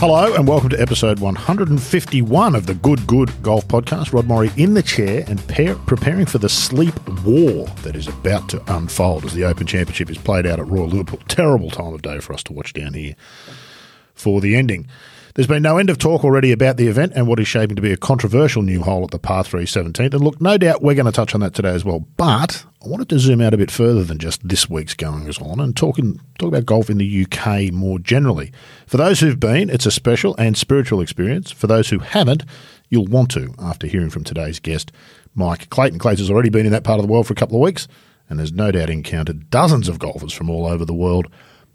Hello and welcome to episode 151 of the Good Good Golf Podcast. Rod Morri in the chair and pair, preparing for the sleep war that is about to unfold as the Open Championship is played out at Royal Liverpool. Terrible time of day for us to watch down here for the ending. There's been no end of talk already about the event and what is shaping to be a controversial new hole at the Par 3 17th. And look, no doubt we're going to touch on that today as well. But I wanted to zoom out a bit further than just this week's goings on and talking, talk about golf in the UK more generally. For those who've been, it's a special and spiritual experience. For those who haven't, you'll want to after hearing from today's guest, Mike Clayton. Clayton has already been in that part of the world for a couple of weeks and has no doubt encountered dozens of golfers from all over the world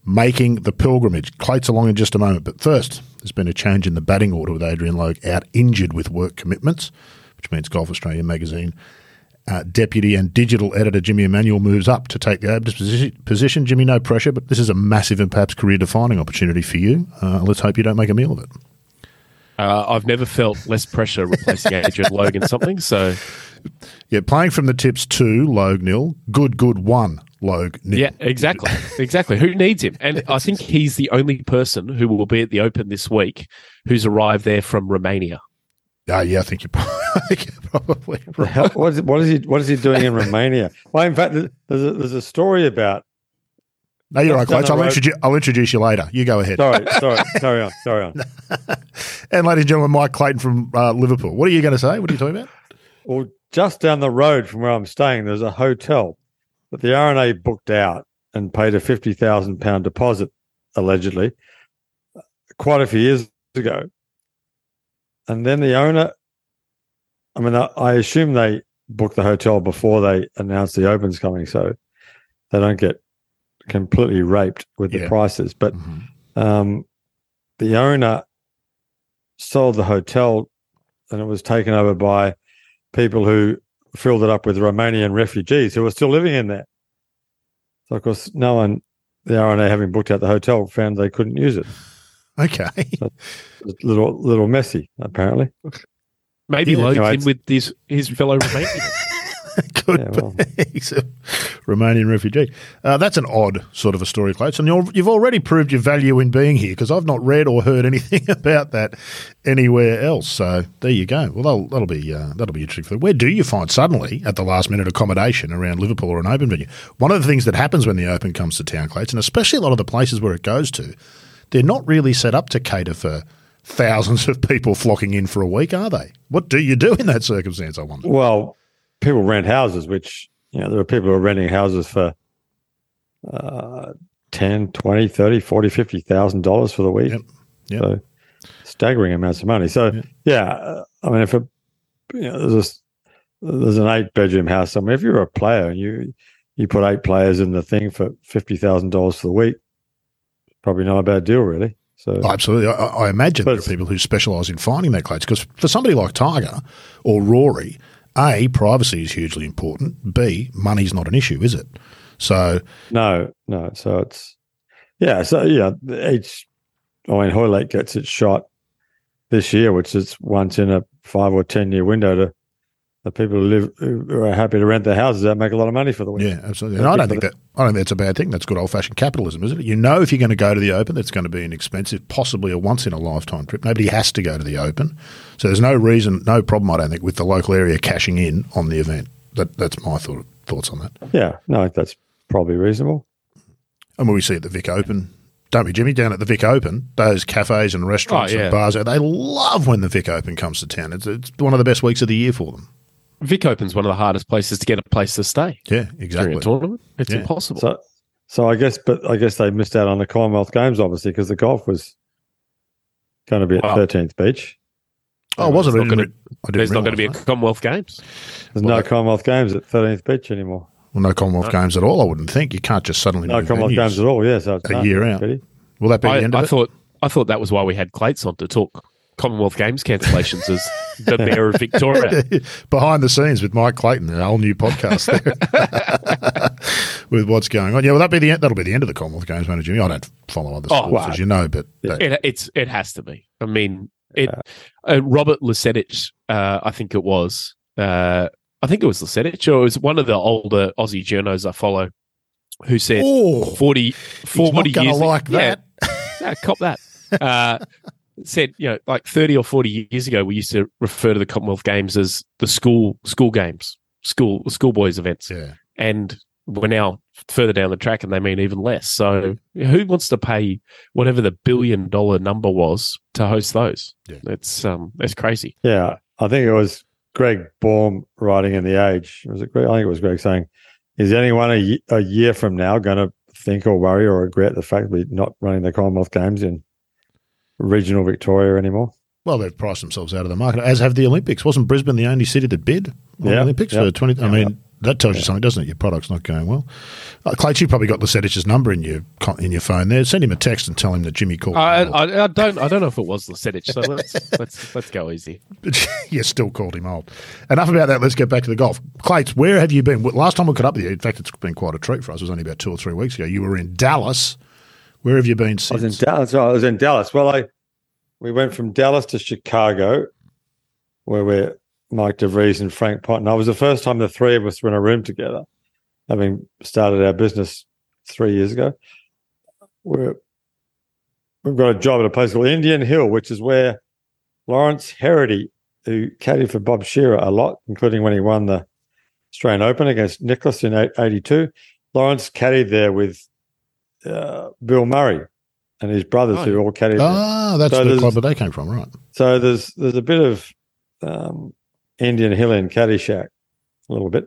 making the pilgrimage. Clate's along in just a moment, but first, there's been a change in the batting order with Adrian Logue out injured with work commitments, which means Golf Australia magazine uh, deputy and digital editor Jimmy Emanuel moves up to take the position, position. Jimmy, no pressure, but this is a massive and perhaps career defining opportunity for you. Uh, let's hope you don't make a meal of it. Uh, I've never felt less pressure replacing Adrian Logan something. So, yeah, playing from the tips two, Logue nil, good, good one, Logue nil. Yeah, exactly, exactly. Who needs him? And I think he's the only person who will be at the Open this week who's arrived there from Romania. Uh, yeah, I think you're probably, right. Hell, what, is, what is he? What is he doing in Romania? Well, in fact, there's a, there's a story about. No, you're right, Coach. I'll introduce, I'll introduce you later. You go ahead. Sorry, sorry, sorry on, carry on. and ladies and gentlemen, Mike Clayton from uh, Liverpool. What are you going to say? What are you talking about? Well, just down the road from where I'm staying, there's a hotel that the R&A booked out and paid a fifty thousand pound deposit, allegedly, quite a few years ago and then the owner i mean I, I, assume they booked the hotel before they announced the opens coming so they don't get completely raped with yeah. the prices but mm-hmm. um, the owner sold the hotel and it was taken over by people who filled it up with romanian refugees who were still living in there so of course no one the R&A having booked out the hotel found they couldn't use it Okay. So little little messy, apparently. Maybe yeah, Logan's anyway, in with his his fellow Romanian. Could yeah, well. He's a Romanian refugee. Uh, that's an odd sort of a story, Clates. And you have already proved your value in being here because I've not read or heard anything about that anywhere else. So there you go. Well, that'll, that'll be uh, that'll be interesting. For Where do you find suddenly at the last minute accommodation around Liverpool or an open venue? One of the things that happens when the Open comes to town, Clates, and especially a lot of the places where it goes to, they're not really set up to cater for thousands of people flocking in for a week, are they? What do you do in that circumstance, I wonder? Well, people rent houses, which, you know, there are people who are renting houses for uh, 10, 20, 30, 40, 50,000 dollars for the week. Yep. Yep. So staggering amounts of money. So, yep. yeah, uh, I mean, if a, you know, there's a, there's an eight bedroom house somewhere, if you're a player and you, you put eight players in the thing for $50,000 for the week, probably not a bad deal, really. So oh, absolutely, I, I imagine there are people who specialise in finding that clothes because for somebody like Tiger or Rory, a privacy is hugely important. B money's not an issue, is it? So no, no. So it's yeah. So yeah, each I mean Hoylake gets its shot this year, which is once in a five or ten year window to the people who live who are happy to rent their houses out make a lot of money for the week. Yeah, absolutely. And I don't think that I don't think that's a bad thing. That's good old fashioned capitalism, isn't it? You know, if you're going to go to the Open, that's going to be an expensive, possibly a once in a lifetime trip. Nobody has to go to the Open, so there's no reason, no problem. I don't think with the local area cashing in on the event. That that's my thought, thoughts on that. Yeah, no, that's probably reasonable. And when we see at the Vic Open, don't we, Jimmy? Down at the Vic Open, those cafes and restaurants oh, yeah. and bars, they love when the Vic Open comes to town. It's, it's one of the best weeks of the year for them. Vic Open's one of the hardest places to get a place to stay. Yeah, exactly. During a tournament, it's yeah. impossible. So, so I guess, but I guess they missed out on the Commonwealth Games, obviously, because the golf was going to be at Thirteenth Beach. Oh, was it? Not there's not going to be a Commonwealth Games. There's well, no Commonwealth Games at Thirteenth Beach anymore. Well, no Commonwealth no. Games at all. I wouldn't think you can't just suddenly no Commonwealth Games at all. Yes, yeah, so a year out. Will that be I, the end of I it? thought I thought that was why we had Clates on to talk Commonwealth Games cancellations as the mayor of Victoria. Behind the scenes with Mike Clayton, a whole new podcast there with what's going on. Yeah, well, that be the that'll be the end of the Commonwealth Games, won't I don't follow other oh, sports, as you know, but it, it's it has to be. I mean, it. Uh, Robert Lusetich, uh, I think it was. Uh, I think it was Lusetich, or it was one of the older Aussie journos I follow, who said oh, 40, 40 years. like that. Yeah, yeah, cop that. Uh, said, you know, like 30 or 40 years ago, we used to refer to the Commonwealth Games as the school school games, school schoolboys events. Yeah. And we're now further down the track and they mean even less. So who wants to pay whatever the billion dollar number was to host those? Yeah. It's um it's crazy. Yeah, I think it was Greg Baum writing in the Age. Was it Greg? I think it was Greg saying, "Is anyone a, a year from now going to think or worry or regret the fact we're not running the Commonwealth Games in regional Victoria anymore?" Well, they've priced themselves out of the market, as have the Olympics. Wasn't Brisbane the only city that bid on the Yeah, Olympics yeah. for 20? I Yeah. mean, that tells you something, doesn't it? Your product's not going well. Uh, Clates, you probably got Lusetich's number in your in your phone there. Send him a text and tell him that Jimmy called. I, him. I, I don't I don't know if it was Lusetich, so let's let's let's go easy. you still called him old. Enough about that. Let's get back to the golf. Clates, where have you been? Last time we caught up with you, in fact, it's been quite a treat for us. It was only about two or three weeks ago. You were in Dallas. Where have you been I was since? in Dallas. Oh, I was in Dallas. Well, I we went from Dallas to Chicago, where we're Mike DeVries and Frank Ponton. I was the first time the three of us were in a room together, having started our business three years ago. We're, we've got a job at a place called Indian Hill, which is where Lawrence Herity, who caddied for Bob Shearer a lot, including when he won the Australian Open against Nicklaus in 82. Lawrence caddied there with uh, Bill Murray and his brothers, Oh, who all caddied. Ah, that's So the club that they came from, right? So there's there's a bit of um, Indian Hill in Caddyshack, a little bit.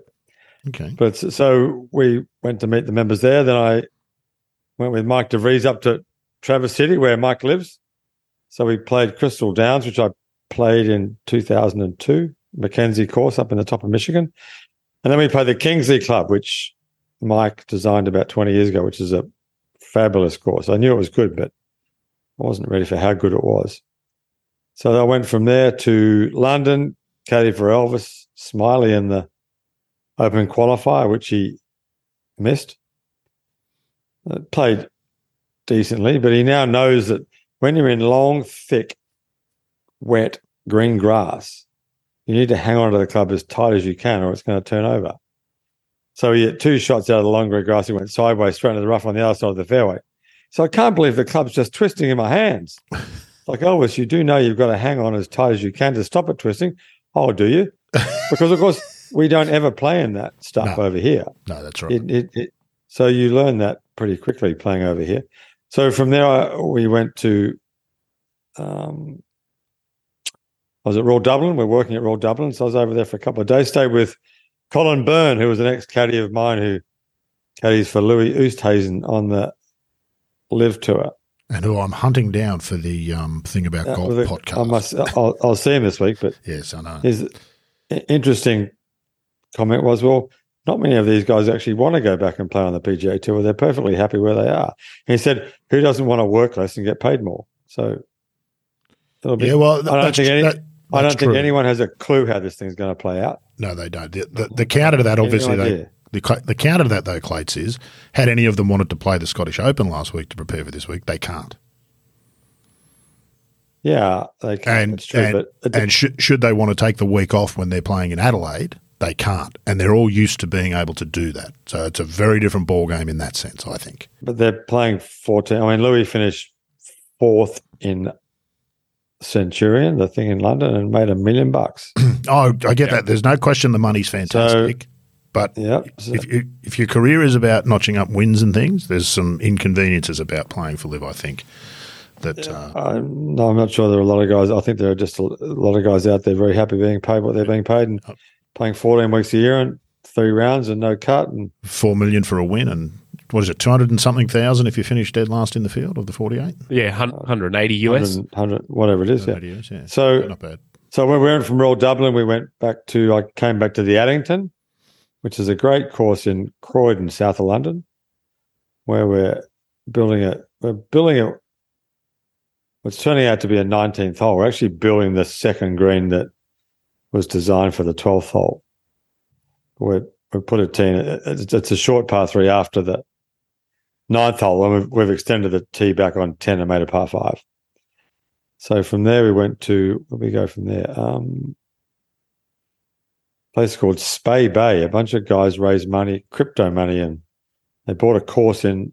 Okay. But so we went to meet the members there. Then I went with Mike DeVries up to Traverse City, where Mike lives. So we played Crystal Downs, which I played in 2002, Mackenzie course up in the top of Michigan. And then we played the Kingsley Club, which Mike designed about 20 years ago, which is a fabulous course. I knew it was good, but I wasn't ready for how good it was. So I went from there to London, caddy for Elvis Smylie in the Open qualifier, which he missed. Uh, played decently, but he now knows that when you're in long, thick, wet green grass, you need to hang on to the club as tight as you can, or it's going to turn over. So he hit two shots out of the long grass. He went sideways, straight into the rough on the other side of the fairway. So I can't believe the club's just twisting in my hands. like Elvis, you do know you've got to hang on as tight as you can to stop it twisting. Oh, do you? Because of course we don't ever play in that stuff No. over here. No, that's right. It, it, it, so you learn that pretty quickly playing over here. So from there, I- we went to, um, I was at Royal Dublin. We're working at Royal Dublin. So I was over there for a couple of days. Stayed with Colin Byrne, who was an ex caddy of mine who caddies for Louis Oosthuizen on the LIV Tour. and who I'm hunting down for the um, thing about golf podcast. I must, I'll, I'll see him this week, but yes, I know. his interesting comment was, well, not many of these guys actually want to go back and play on the PGA Tour. They're perfectly happy where they are. He said, who doesn't want to work less and get paid more? So it'll be. Yeah, well, I don't think any- that- I don't think anyone has a clue how this thing's going to play out. No, they don't. The, the, the oh, counter to that, obviously, they, the, the counter to that, though, Clates, is had any of them wanted to play the Scottish Open last week to prepare for this week, they can't. Yeah, they can. And true, and, but and should should they want to take the week off when they're playing in Adelaide, they can't, and they're all used to being able to do that. So it's a very different ball game in that sense, I think. but they're playing 14. I mean, Louis finished fourth in Centurion, the thing in London, and made a million bucks. Oh, I get that. There's no question the money's fantastic, but yeah. so- if you, if your career is about notching up wins and things, there's some inconveniences about playing for LIV. I think that uh, I'm, no, I'm not sure there are a lot of guys. I think there are just a, a lot of guys out there very happy being paid what they're being paid and playing 14 weeks a year and three rounds and no cut. And four million for a win and what is it, two hundred and something thousand if you finish dead last in the field of the forty-eight? Yeah, 180 US. 100, 100 whatever it is. Yeah. Yes, yeah. So- not bad. So when we went from Royal Dublin, we went back to, I came back to the Addington, which is a great course in Croydon, south of London, where we're building it. we're building a, what's turning out to be a 19th hole. We're actually building the second green that was designed for the 12th hole. We we put a tee in it. It's, it's a short par three after the ninth hole, and we've, we've extended the tee back on 10 and made a par five. So from there, we went to where we go from there. Um, place called Spey Bay. A bunch of guys raised money, crypto money, and they bought a course in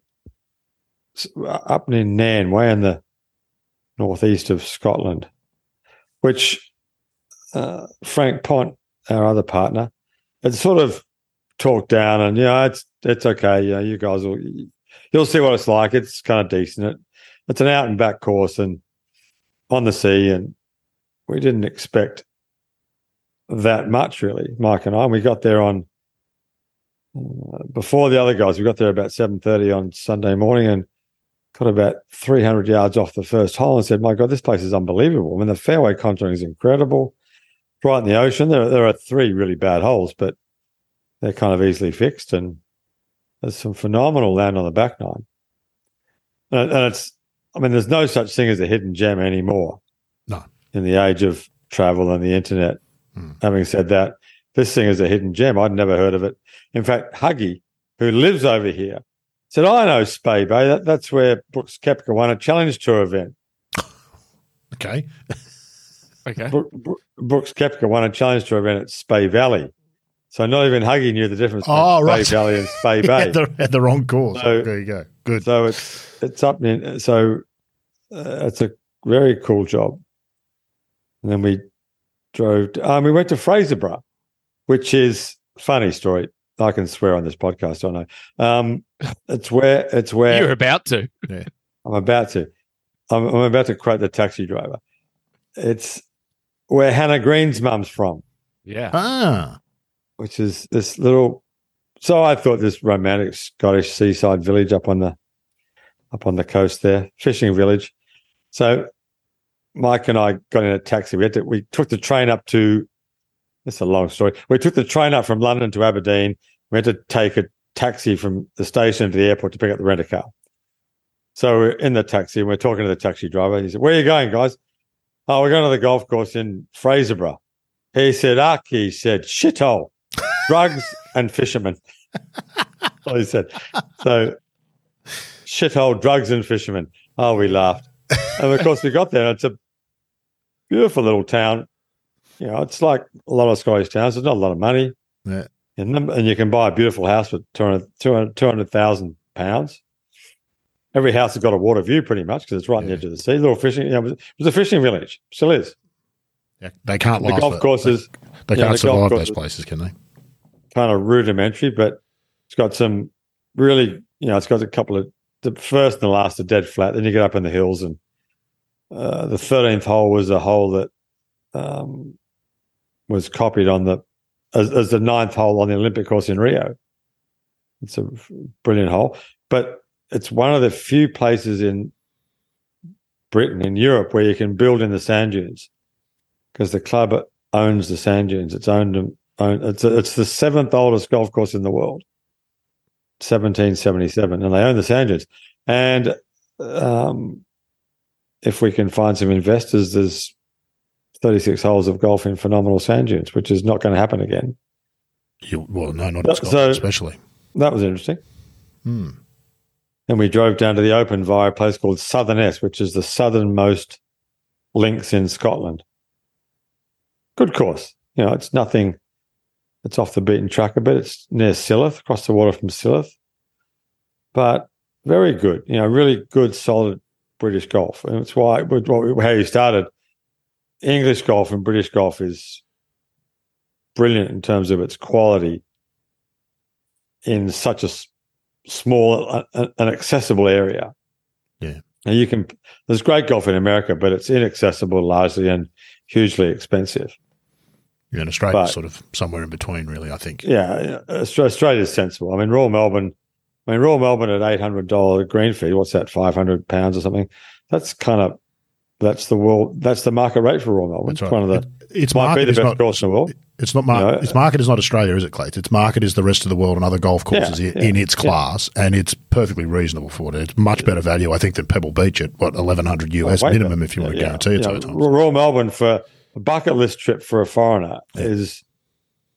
up in Nan, way in the northeast of Scotland, which uh, Frank Pont, our other partner, had sort of talked down, and you know, it's it's okay. You know, you guys will you'll see what it's like. It's kind of decent. It, it's an out and back course and on the sea, and we didn't expect that much really, Mike and I. We got there on uh, before the other guys. We got there about seven thirty on Sunday morning and got about three hundred yards off the first hole and said, "My God, this place is unbelievable." I mean, the fairway contouring is incredible. Right in the ocean, there there are three really bad holes, but they're kind of easily fixed, and there's some phenomenal land on the back nine. And, and it's, I mean, there's no such thing as a hidden gem anymore. No. In the age of travel and the internet. Hmm. Having said that, this thing is a hidden gem. I'd never heard of it. In fact, Huggy, who lives over here, said, I know Spey Bay. That, that's where Brooks Koepka won a challenge tour event. Okay. Okay. Bro- Bro- Brooks Koepka won a challenge tour event at Spey Valley. So not even Huggy knew the difference between Oh, Spey right. Valley and Spey He Bay. had the, had the wrong course. So- there you go. Good. So it's it's up in so uh, it's a very cool job. And then we drove. Um, we went to Fraserburgh, which is funny story. I can swear on this podcast, I know. Um, it's where it's where You're about to. Yeah. I'm about to. I'm, I'm about to quote the taxi driver. It's where Hannah Green's mum's from, Yeah. ah. Which is this little. So I thought this romantic Scottish seaside village up on the up on the coast there, fishing village. So Mike and I got in a taxi. We had to. We took the train up to. It's a long story. We took the train up from London to Aberdeen. We had to take a taxi from the station to the airport to pick up the rent a car. So we're in the taxi and we're talking to the taxi driver. He said, Where are you going, guys? Oh, we're going to the golf course in Fraserburgh. He said, he said, shithole, drugs and fishermen. Well, he said. So shithole, drugs and fishermen. Oh, we laughed. And of course, we got there. It's a beautiful little town. You know, it's like a lot of Scottish towns. There's not a lot of money. Yeah. And, and you can buy a beautiful house for 200 200 200,000 pounds. Every house has got a water view pretty much because it's right Yeah. edge of the sea. Little fishing, you know, it was, it was a fishing village. Still is. Yeah, they can't The last. golf courses They, they can't the survive those places, can they? Kind of rudimentary, but it's got some really, you know, it's got a couple of the first and the last are dead flat. Then you get up in the hills, and uh, the thirteenth hole was a hole that um, was copied on the as, as the ninth hole on the Olympic course in Rio. It's a brilliant hole, but it's one of the few places in Britain in Europe where you can build in the sand dunes because the club owns the sand dunes. It's owned and owned. It's it's the seventh oldest golf course in the world, seventeen seventy seven, and they own the sand dunes. And um, if we can find some investors, there's thirty six holes of golf in phenomenal sand dunes, which is not going to happen again. You, well, no, not So- in Scotland, especially. That was interesting. Hmm. And we drove down to the Open via a place called Southerness, which is the southernmost links in Scotland. Good course. You know, it's nothing, it's off the beaten track a bit. It's near Silloth, across the water from Silloth. But very good, you know, really good, solid British golf. And it's why, how you started. English golf and British golf is brilliant in terms of its quality in such a small an accessible area. Yeah. And you can there's great golf in America, but it's inaccessible largely and hugely expensive. Yeah, and Australia's But- sort of somewhere in between, really, I think. Yeah, Austra- Australia's sensible. I mean, Royal Melbourne. I mean, Royal Melbourne at eight hundred dollar green fee. What's that? Five hundred pounds or something. That's kind of that's the world. That's the market rate for Royal Melbourne. That's It's one of the It- its might be the best not. course in the world. It's not. Mar- You know, its market is not Australia, is it, Clayton? Its market is the rest of the world and other golf courses Yeah, i- yeah, in its yeah. class, and it's perfectly reasonable for it. It's much better value, I think, than Pebble Beach at what eleven hundred US Way minimum if you want to Yeah, guarantee it. yeah. Royal Melbourne for a bucket list trip for a foreigner is,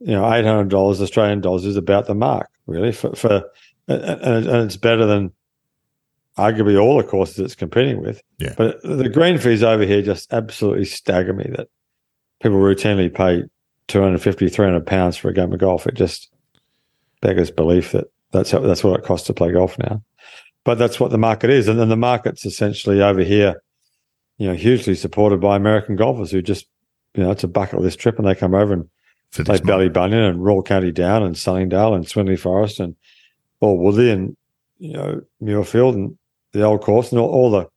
you know, eight hundred dollars Australian dollars is about the mark, really. For, for and, and and it's better than arguably all the courses it's competing with. Yeah. But the green fees over here just absolutely stagger me that people routinely pay 250, 300 pounds for a game of golf. It just beggars belief that that's how, that's what it costs to play golf now. But that's what the market is, and then the market's essentially over here you know, hugely supported by American golfers who just, you know, it's a bucket list trip and they come over and For they Ballybunion and Royal County Down and Sunningdale and Swinley Forest and Alwoodley and, you know, Muirfield and the old course and all, all the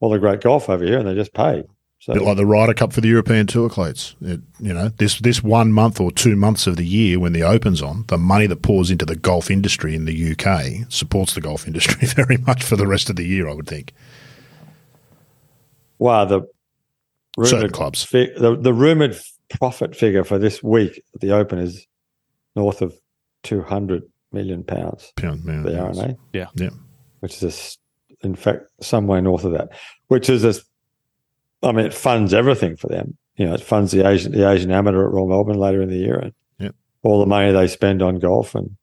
all the great golf over here and they just pay. So bit like the Ryder Cup for the European Tour, Clates. It, you know, this this one month or two months of the year when the Open's on, the money that pours into the golf industry in the UK supports the golf industry very much for the rest of the year. I would think. wow, the rumored clubs. fi- the, the rumored profit figure for this week at the Open is north of two hundred million pounds. Pound- man, The R&A, Yeah. Yeah. which is a s in fact somewhere north of that, which is a, s- I mean, it funds everything for them. You know, it funds the Asian the Asian Amateur at Royal Melbourne later in the year, and Yep. all the money they spend on golf, and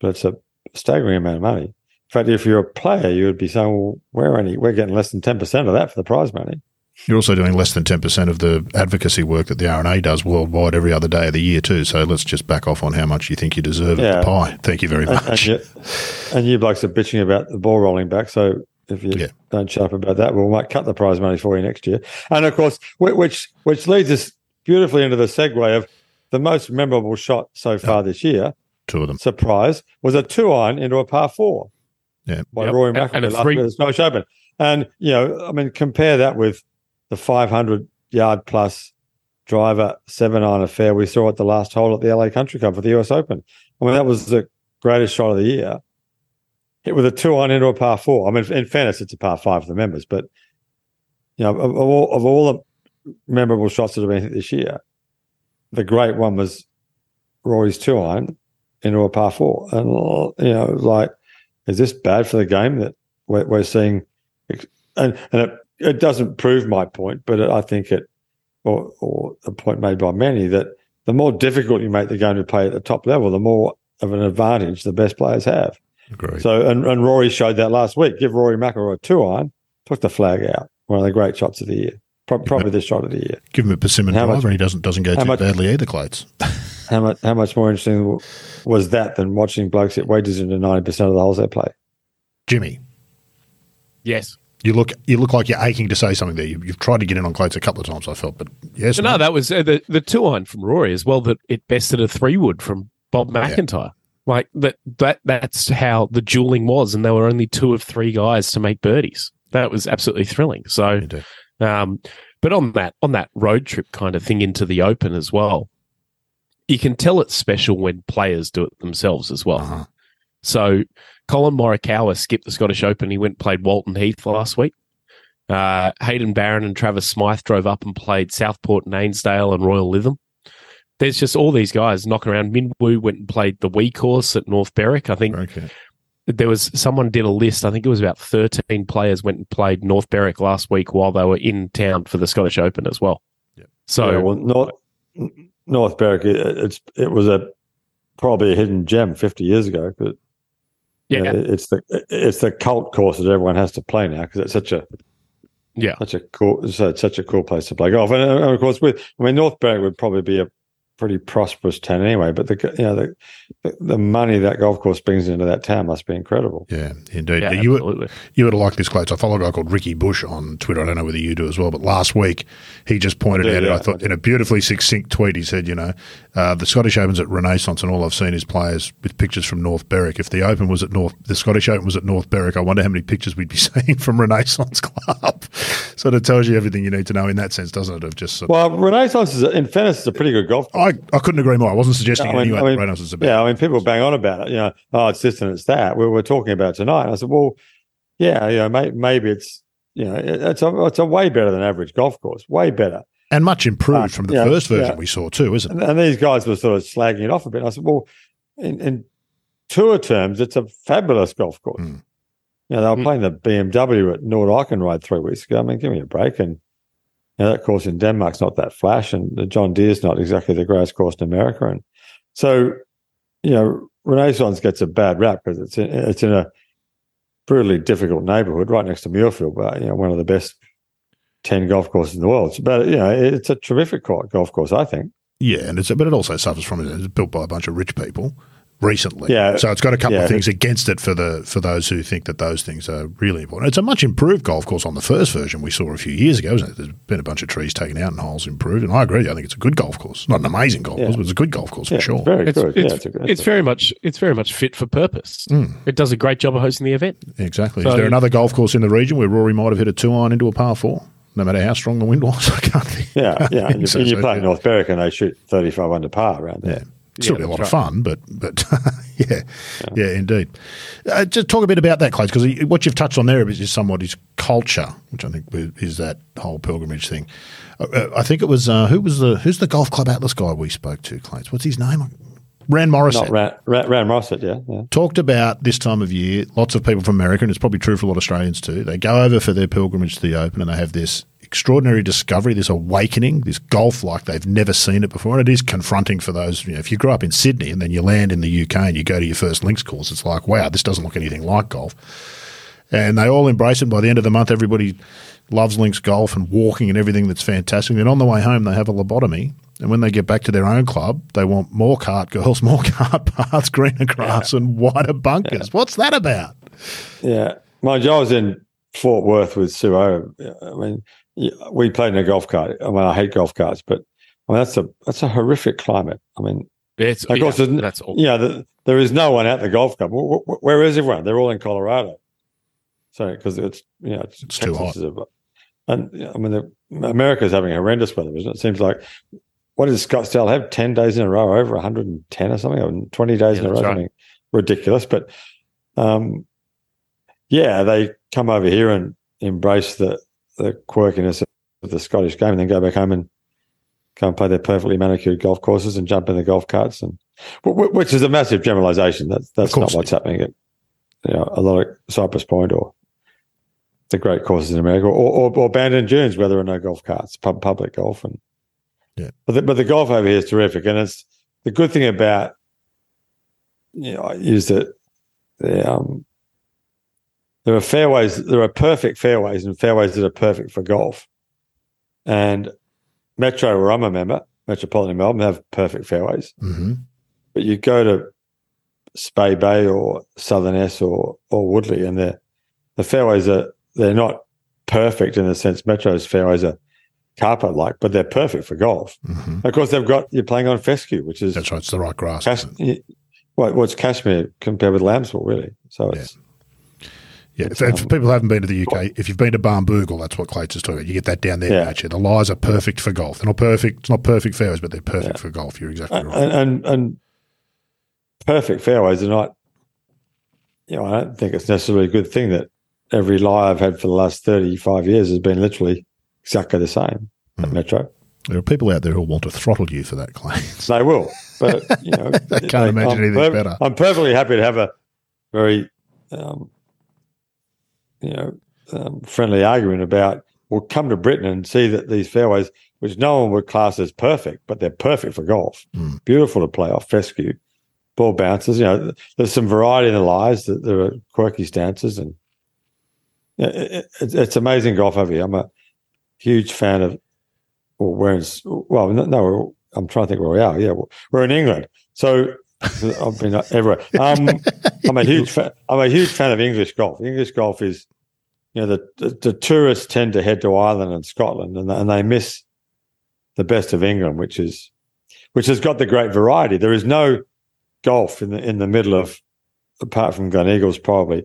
but it's a staggering amount of money. In fact, if you're a player, you would be saying, "Well, we're only we're getting less than ten percent of that for the prize money." You're also doing less than 10% of the advocacy work that the R&A does worldwide every other day of the year, too. So let's just back off on how much you think you deserve at Yeah. the pie. Thank you very And, and, much. you, and you blokes are bitching about the ball rolling back. So if you Yeah. don't shut up about that, we might cut the prize money for you next year. And of course, which which leads us beautifully into the segue of the most memorable shot so far this year. Two of them. Surprise was a two iron into a par four Yeah. by Yep. Rory McIlroy and a last three- week at the Scottish Open. And you know, I mean, compare that with the 500 yard plus driver seven iron affair we saw at the last hole at the LA Country Club for the US Open. I mean, that was the greatest shot of the year. Hit with a two iron into a par four. I mean, in fairness, it's a par five for the members, but you know, of, of all of all the memorable shots that have been hit this year, the great one was Rory's two iron into a par four, and you know, like, is this bad for the game that we're, we're seeing? And and it, it doesn't prove my point, but I think it, or or a point made by many that the more difficult you make the game to play at the top level, the more of an advantage the best players have. Great. So, and, and Rory showed that last week. Give Rory McIlroy a two iron, took the flag out. One of the great shots of the year, Pro- probably the shot of the year. Give him a persimmon How driver much- and he doesn't, doesn't go how too much- badly either, Clates. How much how much more interesting was that than watching blokes hit wedges into ninety percent of the holes they play? Jimmy, Yes. You look you look like you're aching to say something there. You, you've tried to get in on Clates a couple of times, I felt, but yes. So no, that was uh, the the two iron from Rory as well. That it bested a three wood from Bob MacIntyre. Like that that that's how the dueling was, and there were only two of three guys to make birdies. That was absolutely thrilling. So, um, but on that on that road trip kind of thing into the Open as well, you can tell it's special when players do it themselves as well. Uh-huh. So Collin Morikawa skipped the Scottish Open. He went and played Walton Heath last week. Uh, Hayden Barron and Travis Smyth drove up and played Southport and Ainsdale and Royal Lytham. There's just all these guys knocking around. Min Woo went and played the Wee course at North Berwick. I think Okay. there was someone did a list. I think it was about 13 players went and played North Berwick last week while they were in town for the Scottish Open as well. Yep. So Yeah, well, North North Berwick, it, it's it was a probably a hidden gem fifty years ago. But yeah, you know, it's the it's the cult course that everyone has to play now because it's such a yeah, such a cool it's such a cool place to play golf. And, and of course, with I mean, North Berwick would probably be a pretty prosperous town anyway. But the you know the the money that golf course brings into that town must be incredible. Yeah, indeed. yeah, you, were, absolutely. you would have liked this, Clates. I follow a guy called Ricky Bush on Twitter. I don't know whether you do as well, but last week he just pointed I do, out, yeah, I thought, in a beautifully succinct tweet, he said, you know, uh, the Scottish Open's at Renaissance and all I've seen is players with pictures from North Berwick. If the Open was at North, the Scottish Open was at North Berwick, I wonder how many pictures we'd be seeing from Renaissance Club. sort of tells you everything you need to know in that sense, doesn't it? Of just Well, Renaissance is in fairness, is a pretty good golf. I, I couldn't agree more. I wasn't suggesting I mean- anyway I mean, Renaissance is. Yeah, I mean, people bang on about it. You know, oh, it's this and it's that. We were talking about tonight. And I said, well, yeah, you know, may, maybe it's you know, it's a it's a way better than average golf course, way better. And much improved Uh, from the yeah, first version yeah. we saw too, isn't it? And, and these guys were sort of slagging it off a bit. And I said, well, in, in tour terms, it's a fabulous golf course. Mm. You know, they were Mm. playing the BMW at Nord Ride three weeks ago. I mean, give me a break. And you know, that course in Denmark's not that flash, and the John Deere's not exactly the greatest course in America. And so, you know, Renaissance gets a bad rap because it's in, it's in a brutally difficult neighborhood right next to Muirfield, but you know, one of the best ten golf courses in the world. But you know, it's a terrific golf course, I think. Yeah, and it's but it also suffers from it. It's built by a bunch of rich people. recently. Yeah. So it's got a couple Yeah. of things against it for the for those who think that those things are really important. It's a much improved golf course on the first version we saw a few years ago. Isn't it? There's been a bunch of trees taken out and holes improved, and I agree. I think it's a good golf course. Not an amazing golf Yeah. course, but it's a good golf course Yeah, for sure. it's very It's, good. it's, yeah, it's, a, it's very much it's very much fit for purpose. Mm. It does a great job of hosting the event. Exactly. So- Is there another golf course in the region where Rory might have hit a two iron into a par four, no matter how strong the wind was? I can't think. yeah, yeah. And you, So- and you so- play North Berwick and they shoot 35 under par around there. Yeah. Still Yeah, be a lot that's of fun, but but yeah, yeah, indeed. Uh, just talk a bit about that, Clay, because what you've touched on there is, is somewhat his culture, which I think is that whole pilgrimage thing. Uh, uh, I think it was uh, who was the who's the golf club atlas guy we spoke to, Clay? What's his name? Rand Morris. Not Ran, Ran, Ran Rossett, yeah, yeah. talked about this time of year. Lots of people from America, and it's probably true for a lot of Australians too. They go over for their pilgrimage to the Open, and they have this extraordinary discovery, this awakening, this golf like they've never seen it before. And it is confronting for those. You know, if you grow up in Sydney and then you land in the UK and you go to your first links course, it's like, wow, this doesn't look anything like golf. And they all embrace it. By the end of the month, everybody loves links golf and walking and everything that's fantastic. And on the way home, they have a lobotomy. And when they get back to their own club, they want more cart girls, more cart paths, greener grass, and wider bunkers. What's that about? Yeah. Mind you, I was in Fort Worth with Sue I mean, we played in a golf cart. I mean, I hate golf carts, but I mean, that's a that's a horrific climate. I mean, It's Of course, yeah, that's all. yeah, the, there is no one at the golf club. Wh- wh- Where is everyone? They're all in Colorado. So, because it's you know it's, It's too hot. a- and I mean, the, America's having horrendous weather, isn't it? It seems like what does Scottsdale have? Ten days in a row, over 110 or something, or 20 days Yeah, in a row, right. something ridiculous. But um, yeah, they come over here and embrace the the quirkiness of the Scottish game, and then go back home and go and play their perfectly manicured golf courses and jump in the golf carts, and wh- wh- which is a massive generalisation. That's that's not what's happening at you know a lot of Cypress Point or the great courses in America, or or, or Bandon Dunes where there are no golf carts, pub, public golf, and Yeah. But the, but the golf over here is terrific, and it's the good thing about you know is that the um there are fairways, there are perfect fairways and fairways that are perfect for golf. And Metro, where I'm a member, Metropolitan Melbourne, have perfect fairways. hmm But you go to Spey Bay or Southerness or Alwoodley, and the the fairways are they're not perfect in the sense Metro's fairways are carpet like, but they're perfect for golf. hmm Of course, they've got you're playing on fescue, which is That's right. It's the right grass. Cash, isn't it? what, what's cashmere compared with Lambswool, really. So Yeah. it's Yeah, if, if people haven't been to the UK, if you've been to Barnbougle, that's what Clates is talking about. You get that down there, Yeah. The lies are perfect for golf. They're not perfect. It's not perfect fairways, but they're perfect for golf. You're exactly and, right. and and perfect fairways are not. You know, I don't think it's necessarily a good thing that every lie I've had for the last thirty-five years has been literally exactly the same at Mm. Metro. There are people out there who want to throttle you for that, claim. They will, but you know, They can't imagine I'm anything better. I'm perfectly happy to have a very, um, you know, um, friendly argument about. Well, come to Britain and see that these fairways, which no one would class as perfect, but they're perfect for golf. Mm. Beautiful to play off fescue, ball bounces. You know, there's some variety in the lies. That there are quirky stances, and it, it, it's- it's amazing golf over here. I'm a huge fan of. Well, we're in, well, no, I'm trying to think where we are. Yeah, we're in England, so I've been everywhere. Um, I'm a huge fan. I'm a huge fan of English golf. English golf is, you know, the, the, the tourists tend to head to Ireland and Scotland, and, and they miss the best of England, which is, which has got the great variety. There is no golf in the in the middle of, apart from Gleneagles, probably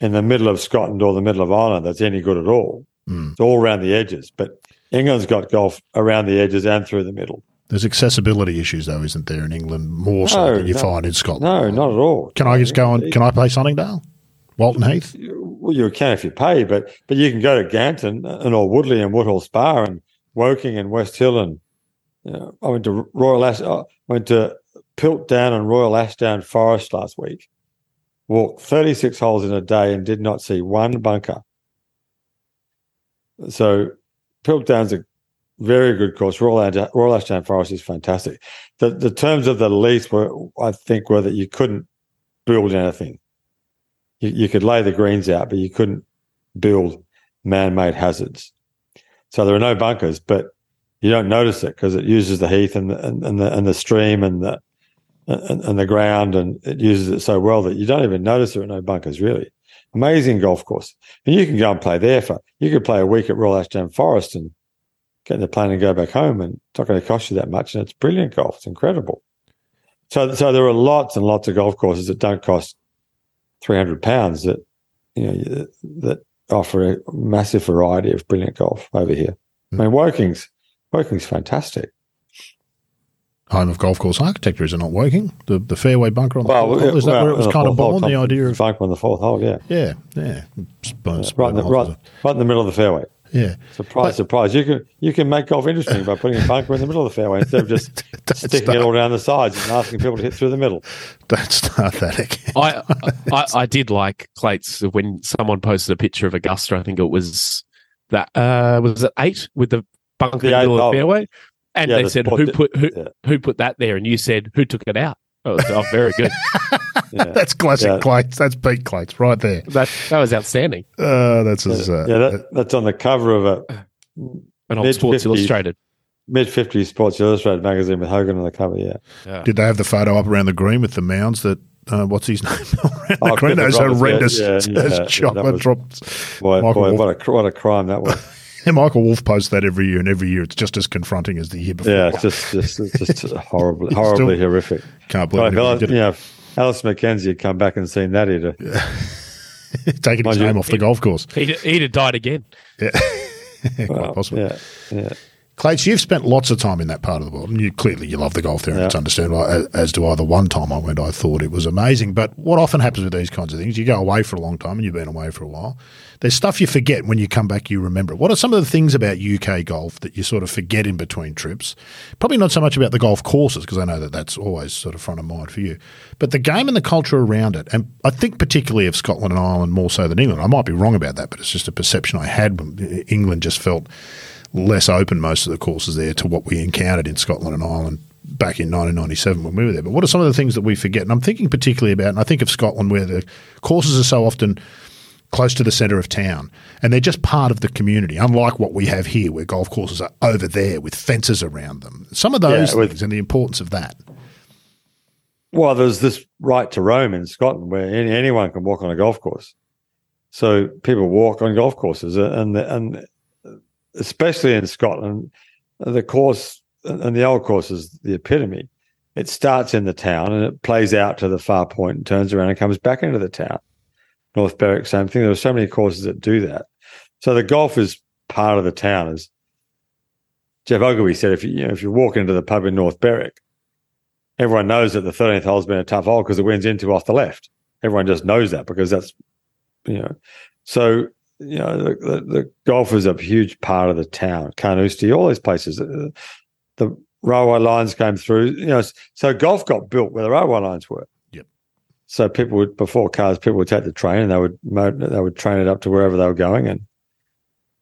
in the middle of Scotland or the middle of Ireland that's any good at all. Mm. It's all around the edges, but England's got golf around the edges and through the middle. There's accessibility issues, though, isn't there, in England more so No, than you no. find in Scotland? No, not at all. Can I just go on? Can I play Sunningdale? Walton Heath? Well, you can if you pay, but but you can go to Ganton and Alwoodley and Woodhall Spa and Woking and West Hill and you know, I went to Royal Ash, I went to Piltdown and Royal Ashdown Forest last week. Walked 36 holes in a day and did not see one bunker. So Piltdown's a very good course. Royal, Royal Ashdown Forest is fantastic. The the terms of the lease were, I think, were that you couldn't build anything. You, you could lay the greens out, but you couldn't build man-made hazards. So there are no bunkers, but you don't notice it because it uses the heath and the, and, and the and the stream and the and, and the ground, and it uses it so well that you don't even notice there are no bunkers. Really, amazing golf course, and you can go and play there for. You could play a week at Royal Ashdown Forest and get in the plane and go back home, and it's not going to cost you that much, and it's brilliant golf. It's incredible. So, so there are lots and lots of golf courses that don't cost three hundred pounds that you know that offer a massive variety of brilliant golf over here. I mean, hmm. Woking's Woking's fantastic. Home of golf course architecture, is it not Woking. The the fairway bunker on the Well, fourth hole? Is that well, where it was the kind of fourth hole, born? The idea of bunker on the fourth hole, yeah, yeah, yeah, Yeah, right, in the, right, right in the middle of the fairway. yeah. Surprise, surprise! You can you can make golf interesting by putting a bunker in the middle of the fairway instead of just sticking start, it all down the sides and asking people to hit through the middle. don't start that again. I, I I did like Clates when someone posted a picture of Augusta. I think it was that uh was it eight with the bunker The in the middle of the fairway, and Yeah, they said who put who yeah. who put that there, and you said who took it out. Oh, oh very good. Yeah, That's classic Yeah. Clates. That's Pete Clates right there. that that was outstanding. Uh, that's his, uh, yeah, that, that's on the cover of a And on Mid- Sports 50s. Illustrated. mid '50s Sports Illustrated magazine with Hogan on the cover. Yeah, Yeah. Did they have the photo up around the green with the mounds that uh, what's his name around Oh, the green? Those horrendous yeah, yeah, those yeah, that chocolate was- drops. boy, boy, what a what a crime that was. Yeah, Michael Wolf posts that every year, and every year it's just as confronting as the year before. Yeah, it's just just it's just horribly horribly horrific. Can't believe Alice, anybody did you it. know, if Alister MacKenzie had come back and seen that, he'd have, taking his Mind you, name off the golf course. He'd, he'd have died again. Yeah, quite well, possibly. yeah, yeah. Clates, you've spent lots of time in that part of the world, and you clearly you love the golf there, and it's understandable. As, as do I. The one time I went, I thought it was amazing. But what often happens with these kinds of things, you go away for a long time, and you've been away for a while. There's stuff you forget when you come back. You remember. What are some of the things about UK golf that you sort of forget in between trips? Probably not so much about the golf courses because I know that that's always sort of front of mind for you, but the game and the culture around it. And I think particularly of Scotland and Ireland more so than England. I might be wrong about that, but it's just a perception I had. When uh, England just felt less open most of the courses there to what we encountered in Scotland and Ireland back in 1997 when we were there. But what are some of the things that we forget? And I'm thinking particularly about, and I think of Scotland where the courses are so often close to the centre of town and they're just part of the community, unlike what we have here where golf courses are over there with fences around them. Some of those Yeah, with- things and the importance of that. Well, there's this right to roam in Scotland where any, anyone can walk on a golf course. So people walk on golf courses, uh, and and especially in Scotland, the course and the old course is the epitome. It starts in the town and it plays out to the far point and turns around and comes back into the town. North Berwick, same thing. There are so many courses that do that. So the golf is part of the town. As Geoff Ogilvy said, if you, you know, if you walk into the pub in North Berwick, everyone knows that the 13th hole's been a tough hole because the wind's into off the left. Everyone just knows that because that's, you know, so, you know, the, the, the golf is a huge part of the town. Carnoustie, all these places. Uh, The railway lines came through, you know, so golf got built where the railway lines were. Yep. So people would, before cars, people would take the train and they would, they would train it up to wherever they were going and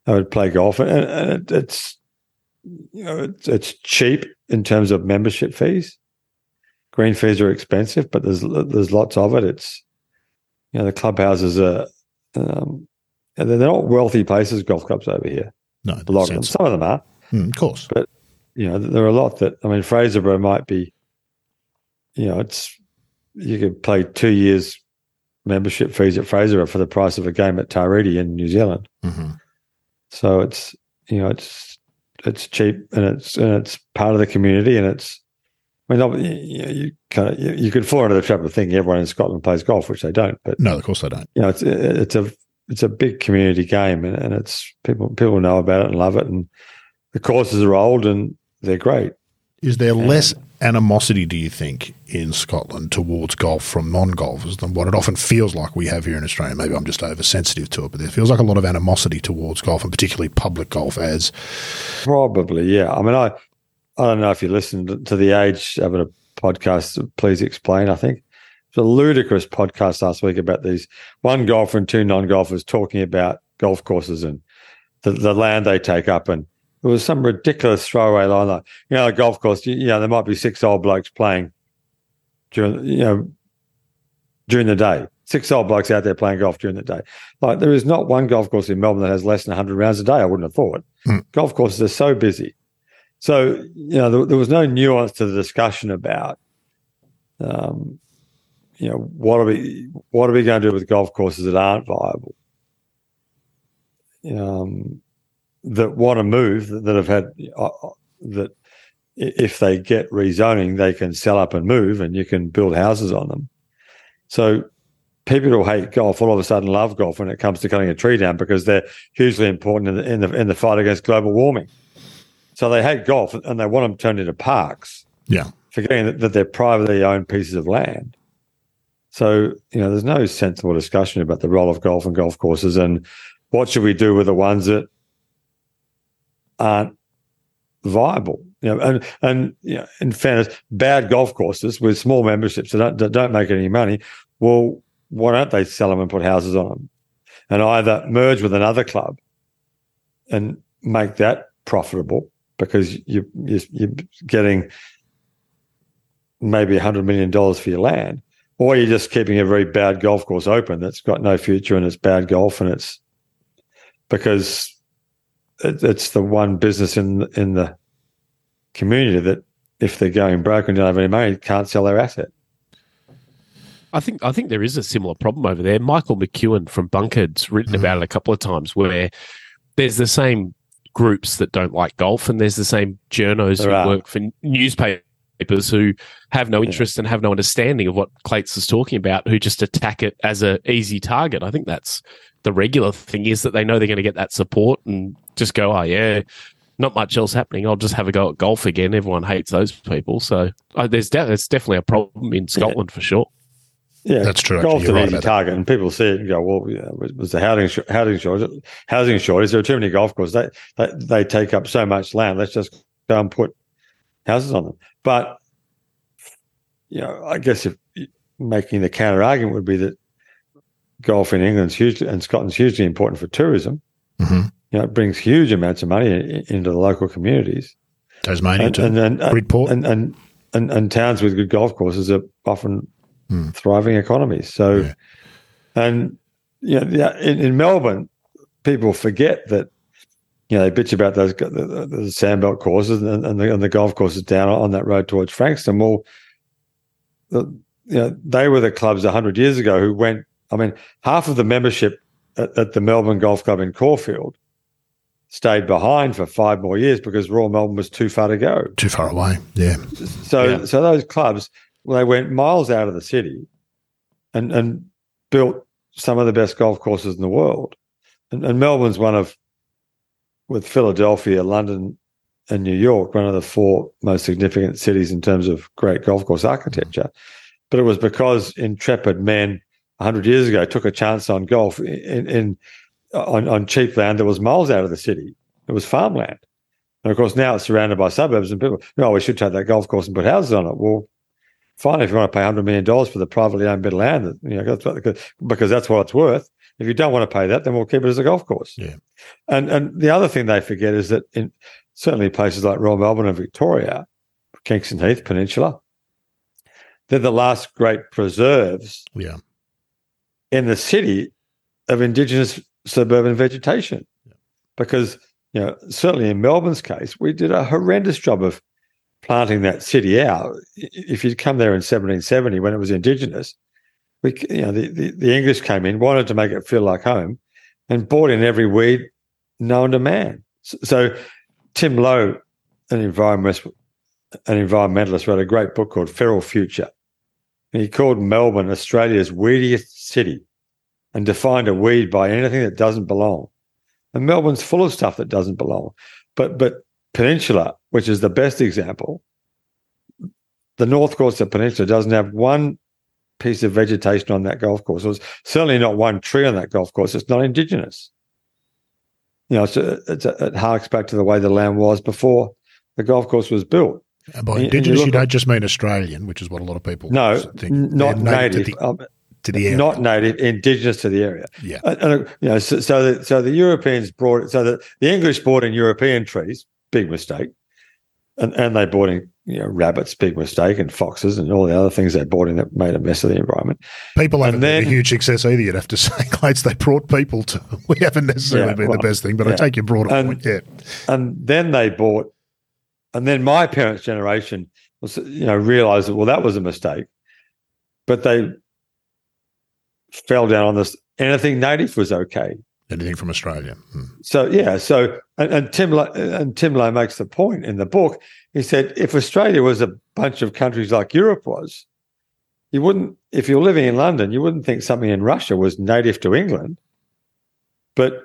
they would play golf. And, and it, it's, you know, it's, it's cheap in terms of membership fees green fees are expensive, but there's there's lots of it. It's you know the clubhouses are um, and they're not wealthy places. Golf clubs over here, No, a lot of them. Some of them are. Hmm, of course. But You know, there are a lot that I mean, Fraserburgh might be. You know, it's you could play two years membership fees at Fraserburgh for the price of a game at Tara Iti in New Zealand. hmm So it's you know it's it's cheap and it's and it's part of the community and it's. I mean, you, you kind of you, you could fall into the trap of thinking everyone in Scotland plays golf, which they don't. But No, of course they don't. you know, it's it's a it's a big community game, and, and it's people people know about it and love it, and the courses are old and they're great. Is there less animosity, do you think, in Scotland towards golf from non golfers than what it often feels like we have here in Australia? Maybe I'm just oversensitive to it, but there feels like a lot of animosity towards golf and particularly public golf as Probably, yeah. I mean, I I don't know if you listened to the Age having a podcast. Please explain. I think it's a ludicrous podcast last week about these one golfer and two non golfers talking about golf courses and the, the land they take up and. There was some ridiculous throwaway line like, you know, a golf course, you, you know, there might be six old blokes playing during, you know, during the day. Six old blokes out there playing golf during the day. Like there is not one golf course in Melbourne that has less than 100 rounds a day. I wouldn't have thought. Golf courses are so busy. So, you know, there, there was no nuance to the discussion about, um, you know, what are we what are we going to do with golf courses that aren't viable? Um, that want to move that, have had uh, uh that if they get rezoning, they can sell up and move, and you can build houses on them. So people who hate golf all of a sudden love golf when it comes to cutting a tree down because they're hugely important in the, in the, in the fight against global warming. So they hate golf and they want them turned into parks. Yeah, forgetting that, that they're privately owned pieces of land. So you know, there's no sensible discussion about the role of golf and golf courses and what should we do with the ones that aren't viable. You know, and and you know, in fairness, bad golf courses with small memberships that don't, that don't make any money. Well, why don't they sell them and put houses on them, and either merge with another club and make that profitable because you you're getting maybe hundred million dollars for your land, or you're just keeping a very bad golf course open that's got no future and it's bad golf and it's because it's the one business in in the community that if they're going broke and don't have any money, can't sell their asset. I think I think there is a similar problem over there. Michael McEwan from Bunkered's written mm-hmm. about it a couple of times where there's the same groups that don't like golf and there's the same journos there who are. work for newspapers who have no interest yeah. and have no understanding of what Clates is talking about, who just attack it as an easy target. I think that's the regular thing is that they know they're going to get that support and just go, oh yeah, not much else happening. I'll just have a go at golf again. Everyone hates those people, so uh, there's de- it's definitely a problem in Scotland yeah. for sure. Yeah, that's true. Golf's an right easy target, and people see it and go, "Well, yeah, was the housing housing shortage? Housing shortage? There are too many golf courses. They, they they take up so much land. Let's just go and put houses on them." But you know, I guess if making the counter argument would be that golf in England's hugely and Scotland's hugely important for tourism. Mm-hmm. You know, it brings huge amounts of money into the local communities. Tasmania and, too. And, and, Bridport. And, and, and, and, towns with good golf courses are often mm. thriving economies. So, yeah. and you know, in, in, Melbourne, people forget that you know they bitch about those the, the, the sandbelt courses and, and, the, and the golf courses down on that road towards Frankston. Well, the, you know, they were the clubs hundred years ago who went I mean, half of the membership at, at, the Melbourne Golf Club in Caulfield stayed behind for five more years because Royal Melbourne was too far to go. Too far away, yeah. So, yeah. so those clubs, well, they went miles out of the city, and and built some of the best golf courses in the world. And, and Melbourne's one of, with Philadelphia, London, and New York, one of the four most significant cities in terms of great golf course architecture. But it was because intrepid men 100 years ago took a chance on golf in, in on, on cheap land that was miles out of the city. It was farmland. And of course, now it's surrounded by suburbs, and people, oh, we should take that golf course and put houses on it. Well, fine if you want to pay $100 million for the privately owned bit of land, you know, because that's what it's worth. If you don't want to pay that, then we'll keep it as a golf course. Yeah. And and the other thing they forget is that in certainly places like Royal Melbourne and Victoria, Kingston Heath Peninsula, they're the last great preserves yeah in the city of indigenous suburban vegetation. Yeah. Because, you know, certainly in Melbourne's case, we did a horrendous job of planting that city out. If you'd come there in 1770 when it was indigenous, we, you know, the, the, the English came in, wanted to make it feel like home, and brought in every weed known to man. So, so Tim Low, an environmentalist, an environmentalist, wrote a great book called Feral Future. And he called Melbourne Australia's weediest city and defined a weed by anything that doesn't belong. And Melbourne's full of stuff that doesn't belong. But but Peninsula, which is the best example, the North Course of Peninsula doesn't have one piece of vegetation on that golf course. There's certainly not one tree on that golf course. It's not indigenous. You know, it's a, it's a, it harks back to the way the land was before the golf course was built. And by and, indigenous, and you, you, don't just mean Australian, which is what a lot of people no, think. not native. To the, um, to the area. not native, indigenous to the area. Yeah, and, and you know, so so the, so the Europeans brought it. so that the English brought in European trees, big mistake, and and they brought in you know rabbits, big mistake, and foxes and all the other things they brought in that made a mess of the environment. People haven't been a huge success either. You'd have to say, Clates, they brought people to. We haven't necessarily yeah, been well, the best thing, but yeah. I take your broader and, point. Yeah, and then they bought, and then my parents' generation was you know realized that well that was a mistake but they fell down on this. Anything native was okay. Anything from Australia. Hmm. So yeah, so and, and Tim and Tim Low makes the point in the book. He said if Australia was a bunch of countries like Europe was, you wouldn't. If you're living in London, you wouldn't think something in Russia was native to England. But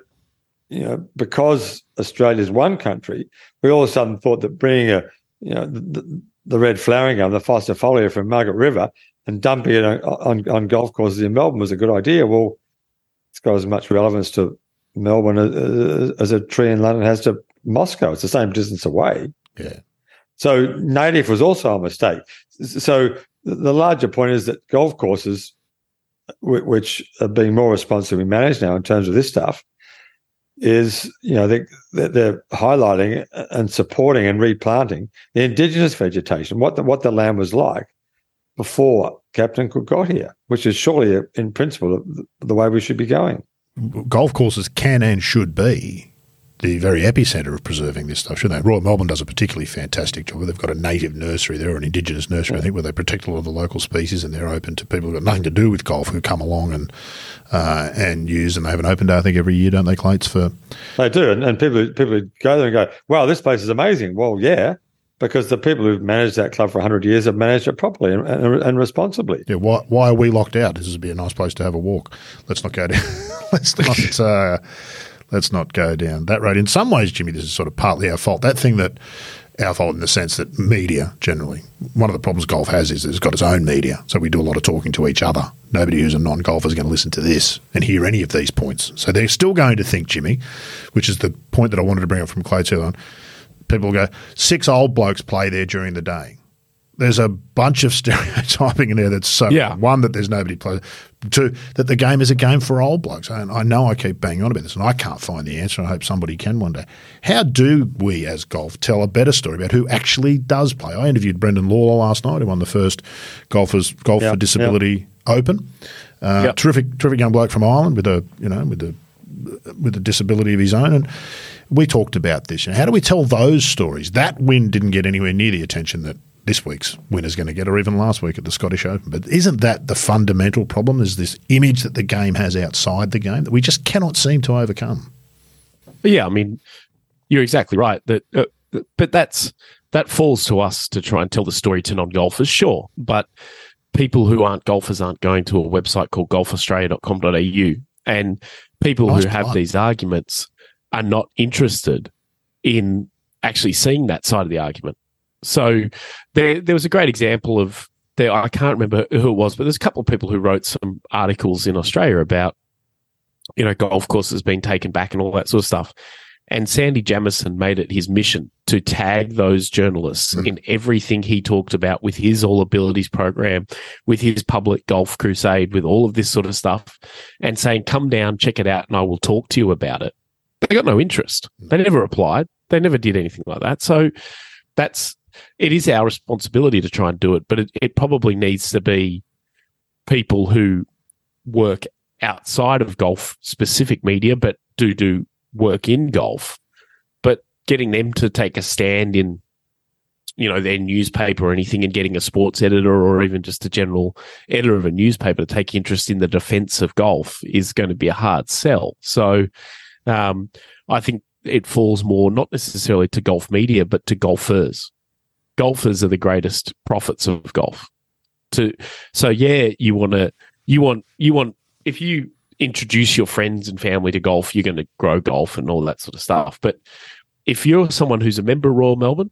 you know, because Australia's one country, we all of a sudden thought that bringing a you know the, the red flowering gum, the Ficifolia from Margaret River, and dumping it on, on, on golf courses in Melbourne was a good idea. Well, it's got as much relevance to Melbourne as, as a tree in London has to Moscow. It's the same distance away. Yeah. So native was also a mistake. So the larger point is that golf courses, which are being more responsibly managed now in terms of this stuff, is you know they, they're highlighting and supporting and replanting the indigenous vegetation, what the, what the land was like before Captain Cook got here, which is surely, in principle, the way we should be going. Golf courses can and should be the very epicenter of preserving this stuff, shouldn't they? Royal Melbourne does a particularly fantastic job. They've got a native nursery there, or an indigenous nursery, I think, where they protect a lot of the local species, and they're open to people who've got nothing to do with golf who come along and uh, and use. And they have an open day, I think, every year, don't they, Clates? For they do, and, and people people go there and go, "Wow, this place is amazing." Well, yeah, because the people who've managed that club for 100 years have managed it properly and, and, and, responsibly. Yeah, why, why are we locked out? This would be a nice place to have a walk. Let's not go down. let's not. Uh, let's not go down that road. In some ways, Jimmy, this is sort of partly our fault. That thing that our fault in the sense that media generally, one of the problems golf has is it's got its own media. So we do a lot of talking to each other. Nobody who's a non golfer is going to listen to this and hear any of these points. So they're still going to think, Jimmy, which is the point that I wanted to bring up from Clay earlier on people go, six old blokes play there during the day. There's a bunch of stereotyping in there that's so yeah. one that there's nobody play, two that the game is a game for old blokes. And I know I keep banging on about this, and I can't find the answer. I hope somebody can one day. How do we, as golf, tell a better story about who actually does play? I interviewed Brendan Lawlor last night, who won the first golfers golf yep, for disability yep. open. Uh, yep. Terrific, terrific young bloke from Ireland with a you know with a with a disability of his own, and we talked about this. how do we tell those stories? That win didn't get anywhere near the attention that this week's win is going to get, or even last week at the Scottish Open. But isn't that the fundamental problem? Is this image that the game has outside the game that we just cannot seem to overcome? Yeah, I mean, you're exactly right. That, uh, but that's that falls to us to try and tell the story to non-golfers, sure. But people who aren't golfers aren't going to a website called golfaustralia.com.au, and people nice who have these arguments are not interested in actually seeing that side of the argument. So there, there was a great example of there. I can't remember who it was, but there's a couple of people who wrote some articles in Australia about, you know, golf courses being taken back and all that sort of stuff. And Sandy Jamieson made it his mission to tag those journalists mm. in everything he talked about with his All Abilities program, with his public golf crusade, with all of this sort of stuff, and saying, come down, check it out, and I will talk to you about it they got no interest. They never applied. They never did anything like that. So that's it is our responsibility to try and do it, but it, it probably needs to be people who work outside of golf specific media, but do do work in golf. But getting them to take a stand in, you know, their newspaper or anything, and getting a sports editor or even just a general editor of a newspaper to take interest in the defense of golf is going to be a hard sell. So um, I think it falls more not necessarily to golf media, but to golfers. Golfers are the greatest prophets of golf. To so yeah, you want to you want you want if you introduce your friends and family to golf, you're going to grow golf and all that sort of stuff. But if you're someone who's a member of Royal Melbourne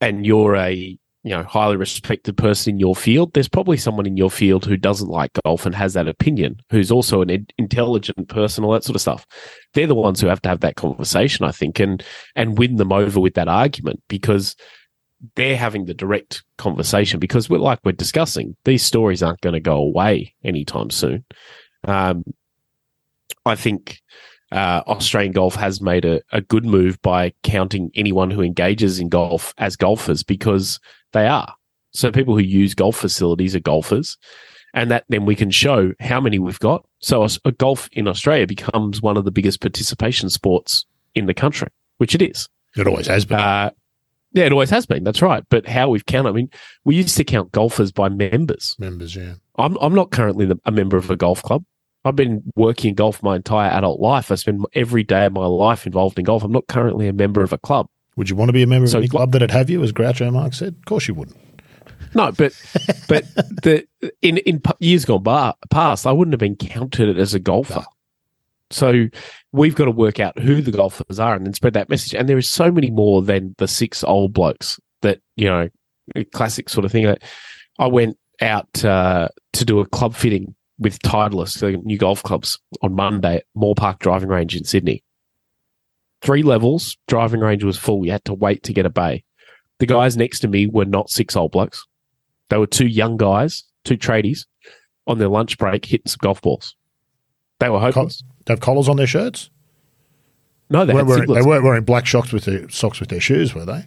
and you're a you know highly respected person in your field there's probably someone in your field who doesn't like golf and has that opinion who's also an intelligent person all that sort of stuff. They're the ones who have to have that conversation i think and and win them over with that argument because they're having the direct conversation because we're like we're discussing these stories aren't going to go away anytime soon. Um, i think uh, Australian golf has made a, a good move by counting anyone who engages in golf as golfers because they are. So people who use golf facilities are golfers. And that then we can show how many we've got. So a, a golf in Australia becomes one of the biggest participation sports in the country, which it is. It always has been. Uh, Yeah, it always has been. That's right. But how we've counted, I mean, we used to count golfers by members. Members, yeah. I'm I'm not currently the, a member of a golf club. I've been working golf my entire adult life. I spend every day of my life involved in golf. I'm not currently a member of a club. Would you want to be a member So of any club that'd have you, as Groucho Marx said? Of course you wouldn't. No, but but the in in years gone by, past, I wouldn't have been counted as a golfer. So we've got to work out who the golfers are and then spread that message. And there is so many more than the six old blokes that you know, classic sort of thing. I went out uh, to do a club fitting with Titleist, the new golf clubs, on Monday at Moore Park Driving Range in Sydney. Three levels, driving range was full. You had to wait to get a bay. The guys next to me were not six old blokes. They were two young guys, two tradies, on their lunch break hitting some golf balls. They were hopeless. They have collars on their shirts. No, they had weren't, they weren't wearing black socks with their socks with their shoes, were they?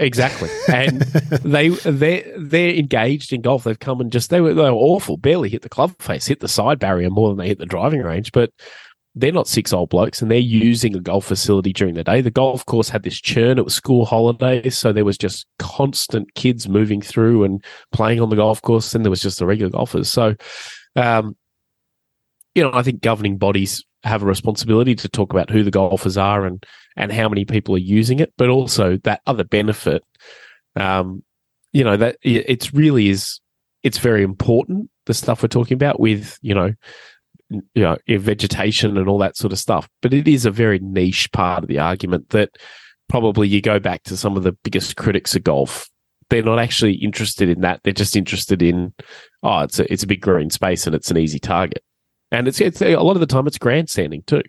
Exactly, and they they they're engaged in golf. They've come and just they were they were awful. Barely hit the club face, hit the side barrier more than they hit the driving range. But they're not six old blokes, and they're using a golf facility during the day. The golf course had this churn. It was school holidays, so there was just constant kids moving through and playing on the golf course. And there was just the regular golfers. So, um, you know, I think governing bodies have a responsibility to talk about who the golfers are and and how many people are using it, but also that other benefit. Um, you know that it- it's really is it's very important the stuff we're talking about with you know you know vegetation and all that sort of stuff, but it is a very niche part of the argument that probably you go back to some of the biggest critics of golf. They're not actually interested in that. They're just interested in, oh, it's a it's a big green space and it's an easy target. And it's, it's a lot of the time it's grandstanding too,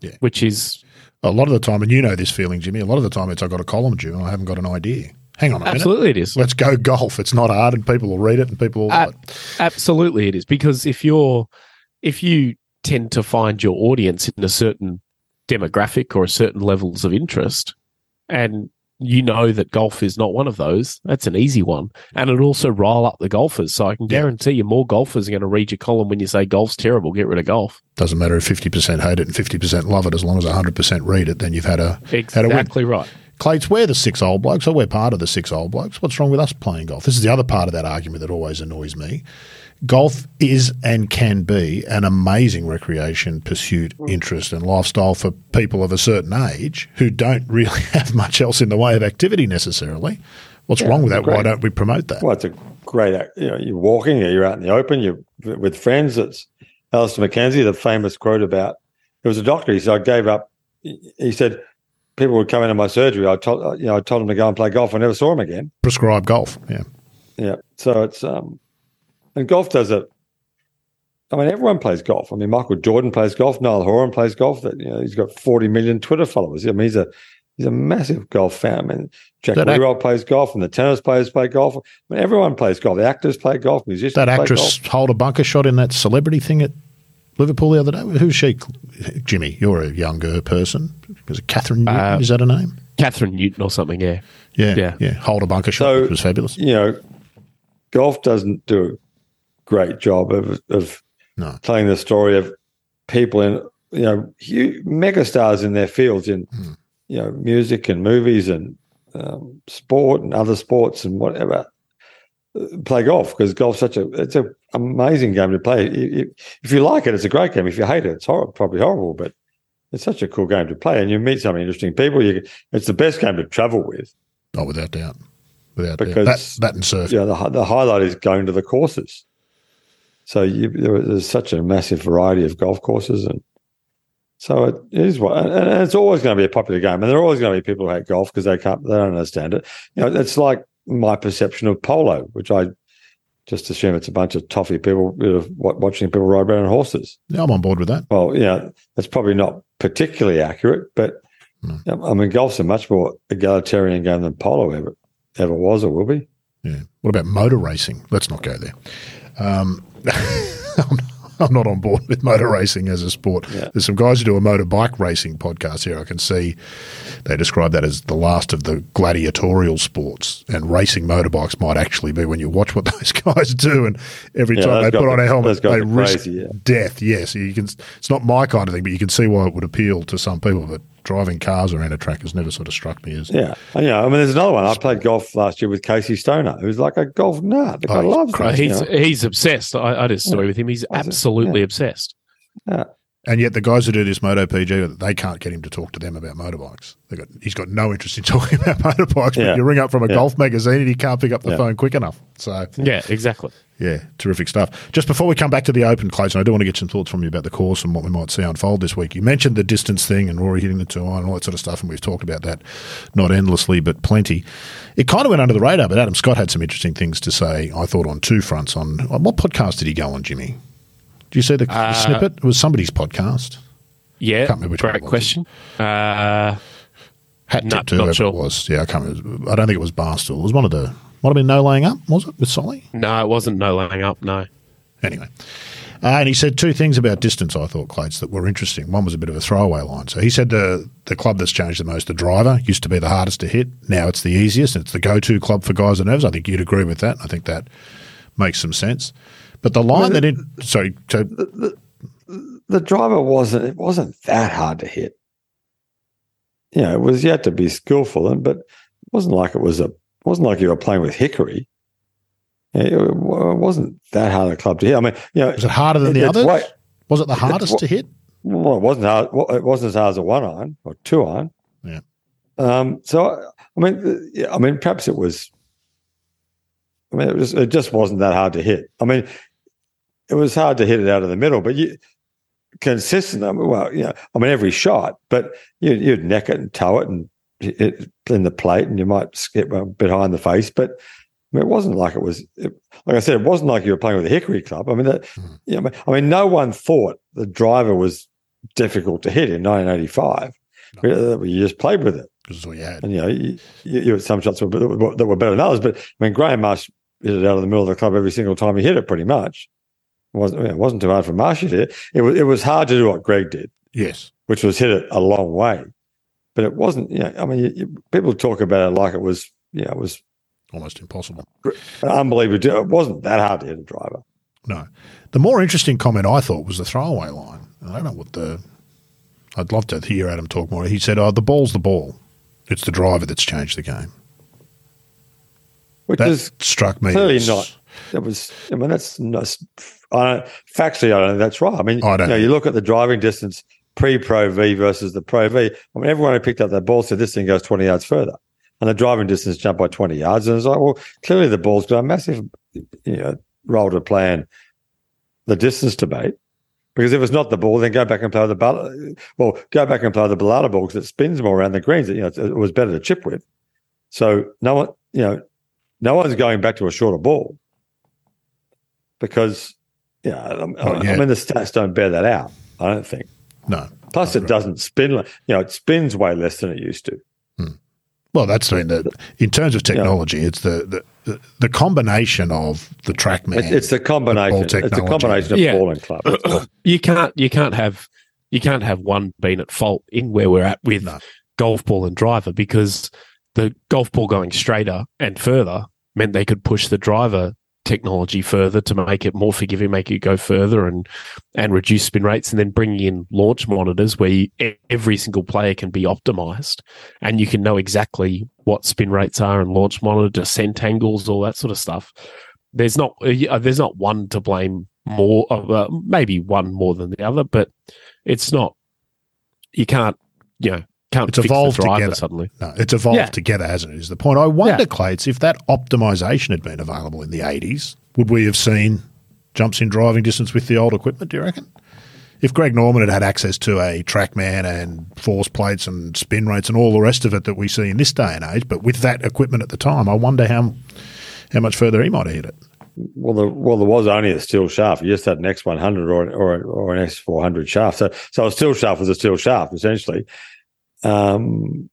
Yeah. which is A lot of the time, and you know this feeling, Jimmy. A lot of the time, it's I've got a column due and I haven't got an idea. Hang on a minute. absolutely it is. Let's go golf. It's not hard, and people will read it, and people will. Uh, Absolutely it is because if you're if you tend to find your audience in a certain demographic or a certain levels of interest and you know that golf is not one of those, that's an easy one. And it'll also rile up the golfers. So I can guarantee you more golfers are going to read your column when you say golf's terrible, get rid of golf. doesn't matter if fifty percent hate it and fifty percent love it. As long as hundred percent read it, then you've had a had a. Exactly right. Clates, we're the six old blokes, or we're part of the six old blokes. What's wrong with us playing golf? This is the other part of that argument that always annoys me. Golf is and can be an amazing recreation, pursuit, interest, and lifestyle for people of a certain age who don't really have much else in the way of activity necessarily. What's wrong with that? Why don't we promote that? Well, it's a great, act- you know, you're walking, you're out in the open, you're with friends. It's Alister MacKenzie, the famous quote about, it was a doctor. He said, I gave up. He said, people would come into my surgery. I told, you know, I told them to go and play golf. I never saw them again. Prescribe golf. Yeah. Yeah. So it's, um, and golf does it. I mean, everyone plays golf. I mean, Michael Jordan plays golf. Niall Horan plays golf. That you know, he's got 40 million Twitter followers. I mean, he's a he's a massive golf fan. I mean, Jack That act- plays golf, and the tennis players play golf. I mean, everyone plays golf. The actors play golf. Musicians That play actress golf. holed a bunker shot in that celebrity thing at Liverpool the other day. Who's she? Jimmy, you're a younger person. Was it Kathryn Newton? Uh, Is that her name? Kathryn Newton or something, yeah. Yeah, yeah. yeah. Holed a bunker shot. So- which was fabulous. You know, golf doesn't do a great job of of No. telling the story of people in you know huge megastars in their fields in Hmm. you know music and movies and um, sport and other sports and whatever uh, play golf because golf's such a it's a amazing game to play if you like it it's a great game if you hate it it's horrible, probably horrible but it's such a cool game to play and you meet some interesting people you it's the best game to travel with Oh, without doubt. Without doubt. Because- That, that and surf. you know, the, the highlight is going to the courses. So you, there, there's such a massive variety of golf courses, and so it is what, and, it's always going to be a popular game, and there are always going to be people who hate golf because they can't, they don't understand it. You know, it's like my perception of polo, which I just assume it's a bunch of toffee people you know, watching people ride around on horses. Yeah, I'm on board with that. Well, yeah, that's probably not particularly accurate, but. I mean, golf's a much more egalitarian game than polo ever ever was or will be. Yeah. What about motor racing? Let's not go there. Um, I'm, not on board with motor racing as a sport. Yeah. There's some guys who do a motorbike racing podcast here. I can see they describe that as the last of the gladiatorial sports, and racing motorbikes might actually be when you watch what those guys do, and every Yeah, time they put on a helmet, they risk crazy, yeah. death. Yes, you can. It's not my kind of thing, but you can see why it would appeal to some people. But driving cars around a track has never sort of struck me as. Yeah, and, you know, I mean, there's another one. I played golf last year with Casey Stoner, who's like a golf nut. Oh, he's loves crazy. it. you know. he's obsessed. I, I did a story with him. He's it? absolutely Yeah. obsessed. And yet the guys who do this MotoGP, they can't get him to talk to them about motorbikes. They got he's got no interest in talking about motorbikes. Yeah. But you ring up from a Yeah. golf magazine and he can't pick up the Yeah. phone quick enough. So Yeah, exactly. yeah, terrific stuff. Just before we come back to the Open, Clayton, I do want to get some thoughts from you about the course and what we might see unfold this week. You mentioned the distance thing and Rory hitting the two iron and all that sort of stuff, and we've talked about that not endlessly, but plenty. It kind of went under the radar, but Adam Scott had some interesting things to say, I thought, on two fronts. On, on what podcast did he go on, Jimmy? Do you see the, Uh, snippet? It was somebody's podcast. Yeah, Can't remember great question. Uh, Hat to not whoever sure. it was. Yeah, I can't remember. I don't think it was Barstool. It was one of the, might have been No Laying Up, was it, with Soly? no, it wasn't no laying up. No. Anyway. Uh, and he said two things about distance, I thought, Clates, that were interesting. One was a bit of a throwaway line. So he said the, the club that's changed the most, the driver, used to be the hardest to hit. Now it's the easiest. It's the go to club for guys and nerves. I think you'd agree with that. I think that makes some sense. But the line that it, sorry, so the driver wasn't it wasn't that hard to hit. You know, it was you had to be skillful, and but it wasn't like it was a it wasn't like you were playing with Hickory. It, it wasn't that hard a club to hit. I mean, you know, was it harder than the others? way- was it the hardest to hit? well, it wasn't hard. well, It wasn't as hard as a one iron or two iron. Yeah. Um. So I mean, yeah, I mean, perhaps it was. I mean, it was. It just wasn't that hard to hit. I mean, it was hard to hit it out of the middle, but you consistent. I mean, well, you know, I mean, every shot, but you, you'd neck it and toe it and hit it in the plate, and you might skip a bit high in the face, but. I mean, it wasn't like it was, it, like I said, it wasn't like you were playing with a Hickory club. I mean, that, Mhm. you know, I mean, no one thought the driver was difficult to hit in 1985. No. You just played with it, Because all you had. and you know, you, you, you had some shots that were that were better than others. But I mean, Graham Marsh hit it out of the middle of the club every single time he hit it, pretty much. It wasn't it wasn't too hard for Marsh to hit. It was it was hard to do what Greg did, Yes. which was hit it a long way. But it wasn't. You know, I mean, you, people talk about it like it was. You know, it was Almost impossible. unbelievable. It wasn't that hard to hit a driver. No. The more interesting comment I thought was the throwaway line. I don't know what the. I'd love to hear Adam talk more. He said, "Oh, the ball's the ball. It's the driver that's changed the game." Which That struck me. clearly as- not. That was. I mean, that's. I don't, factually, I don't think that's right. I mean, oh, I you, know, you look at the driving distance pre-Pro V versus the Pro V. I mean, everyone who picked up that ball said this thing goes twenty yards further, and the driving distance jumped by twenty yards. And it's like, well, clearly the ball's got a massive, you know, role to play in the distance debate. Because if it's not the ball, then go back and play the ball. Well, go back and play the Balata ball because it spins more around the greens. You know, it was better to chip with. So no one, you know, no one's going back to a shorter ball because, oh, yeah, I, I- Well, yeah. I mean the stats don't bear that out. I don't think. No. Plus, it doesn't spin. You know, it spins way less than it used to. Hmm. Well, that's I mean, the in terms of technology, it's the, the the the combination of the TrackMan. It's, it's a combination. It's a combination of Yeah. ball and club. you can't you can't have you can't have one being at fault in where we're at with No. golf ball and driver because the golf ball going straighter and further meant they could push the driver technology further to make it more forgiving, make it go further and and reduce spin rates, and then bringing in launch monitors where you, every single player can be optimized and you can know exactly what spin rates are and launch monitor descent angles, all that sort of stuff. There's not uh, there's not one to blame more, uh, maybe one more than the other, but it's not. You can't, you know, can't It's fix evolved the together. suddenly. No, it's evolved Yeah. together, hasn't it? Is the point. I wonder, Yeah. Clates, if that optimization had been available in the 80s, would we have seen jumps in driving distance with the old equipment, do you reckon? If Greg Norman had had access to a trackman and force plates and spin rates and all the rest of it that we see in this day and age, but with that equipment at the time, I wonder how how much further he might have hit it. Well, the, well, there was only a steel shaft. You just had an X one hundred or or or an X four hundred shaft. So so a steel shaft was a steel shaft essentially. Um,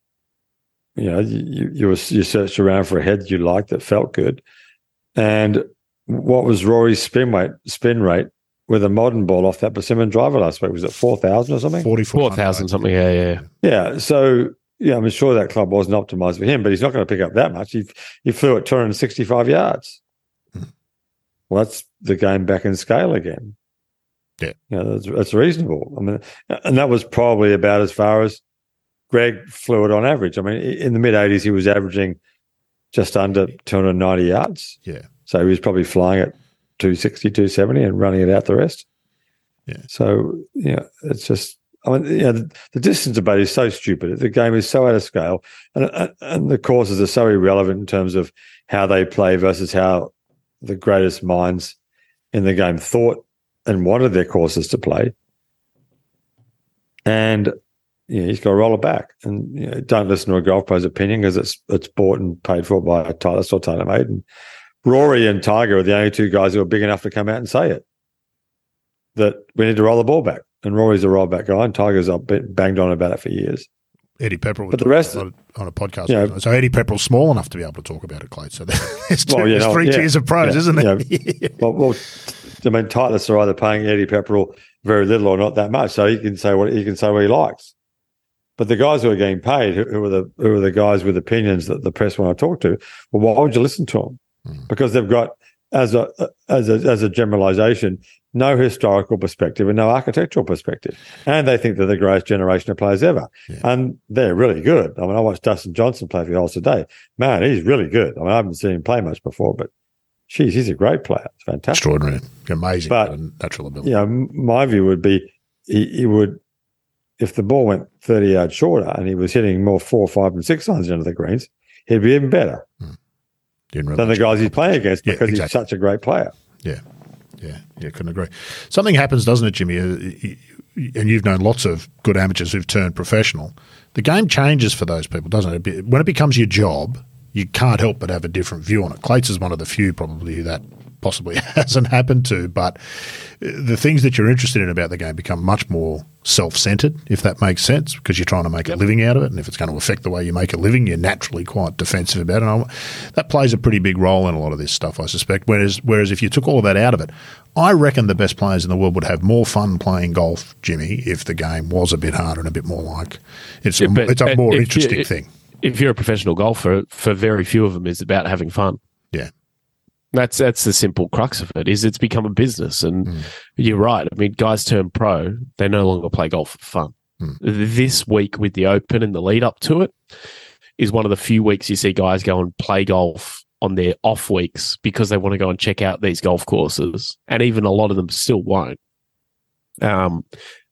you know, you you, was, you searched around for a head you liked that felt good, and what was Rory's spin rate? Spin rate with a modern ball off that persimmon driver last week was it four thousand or something? 44 Four thousand something. Yeah, yeah. Yeah. So yeah, I'm sure that club wasn't optimized for him, but he's not going to pick up that much. He he flew at 265 yards. Hmm. Well, that's the game back in scale again. Yeah. you know, that's, that's reasonable. I mean, and that was probably about as far as Greg flew it on average. I mean, in the mid 80s, he was averaging just under 290 yards. Yeah. So he was probably flying at 260, 270 and running it out the rest. Yeah. So, you know, it's just, I mean, you know, the, the distance debate is so stupid. The game is so out of scale and, and the courses are so irrelevant in terms of how they play versus how the greatest minds in the game thought and wanted their courses to play. And know, he's got to roll it back. And you know, don't listen to a golf pro's opinion because it's it's bought and paid for by a Tyler or TaylorMade. And Rory and Tiger are the only two guys who are big enough to come out and say it. That we need to roll the ball back. And Rory's a roll back guy, and Tiger's banged on about it for years. Eddie Pepperell, but the rest on, on a podcast. You know, so Eddie Pepperell's small enough to be able to talk about it, Clay. So there's, two, well, know, there's three yeah, tiers of pros, yeah, isn't there? Yeah. well, well, I mean, Titleist are either paying Eddie Pepperell very little or not that much, so he can say what he can say what he likes. But the guys who are getting paid, who, who are the who are the guys with opinions that the press want to talk to, well, why would you listen to them? Mm. Because they've got as a as a as a generalization, no historical perspective and no architectural perspective, and they think they're the greatest generation of players ever, yeah. and they're really good. I mean, I watched Dustin Johnson play for the Horse today. Man, he's really good. I mean, I haven't seen him play much before, but geez, he's a great player. It's fantastic, extraordinary, amazing, but natural ability. Yeah, you know, my view would be he, he would if the ball went 30 yards shorter and he was hitting more four, five, and six irons into the greens, he'd be even better hmm. really than the guys he's playing against because yeah, exactly. he's such a great player. Yeah. Yeah. Yeah. Couldn't agree. Something happens, doesn't it, Jimmy? Uh, and you've known lots of good amateurs who've turned professional. The game changes for those people, doesn't it? When it becomes your job, you can't help but have a different view on it. Clates is one of the few probably that possibly hasn't happened to, but uh, the things that you're interested in about the game become much more self-centered, if that makes sense, because you're trying to make a living out of it, and if it's going to affect the way you make a living, you're naturally quite defensive about it. And that plays a pretty big role in a lot of this stuff, I suspect. Whereas, whereas if you took all of that out of it, I reckon the best players in the world would have more fun playing golf, Jimmy, if the game was a bit harder and a bit more like it's yeah, a, it's a more interesting you, thing. If you're a professional golfer, for very few of them, it's about having fun. Yeah. That's that's the simple crux of it. Is it's become a business, and mm. you're right. I mean, guys turn pro; they no longer play golf for fun. Mm. This week with the Open and the lead up to it is one of the few weeks you see guys go and play golf on their off weeks because they want to go and check out these golf courses, and even a lot of them still won't. Um,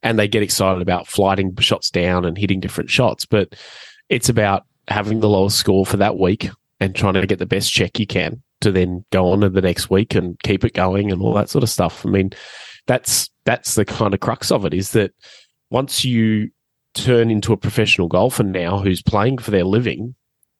and they get excited about flighting shots down and hitting different shots, but it's about having the lowest score for that week and trying to get the best check you can to then go on to the next week and keep it going and all that sort of stuff. I mean, that's that's the kind of crux of it is that once you turn into a professional golfer now who's playing for their living,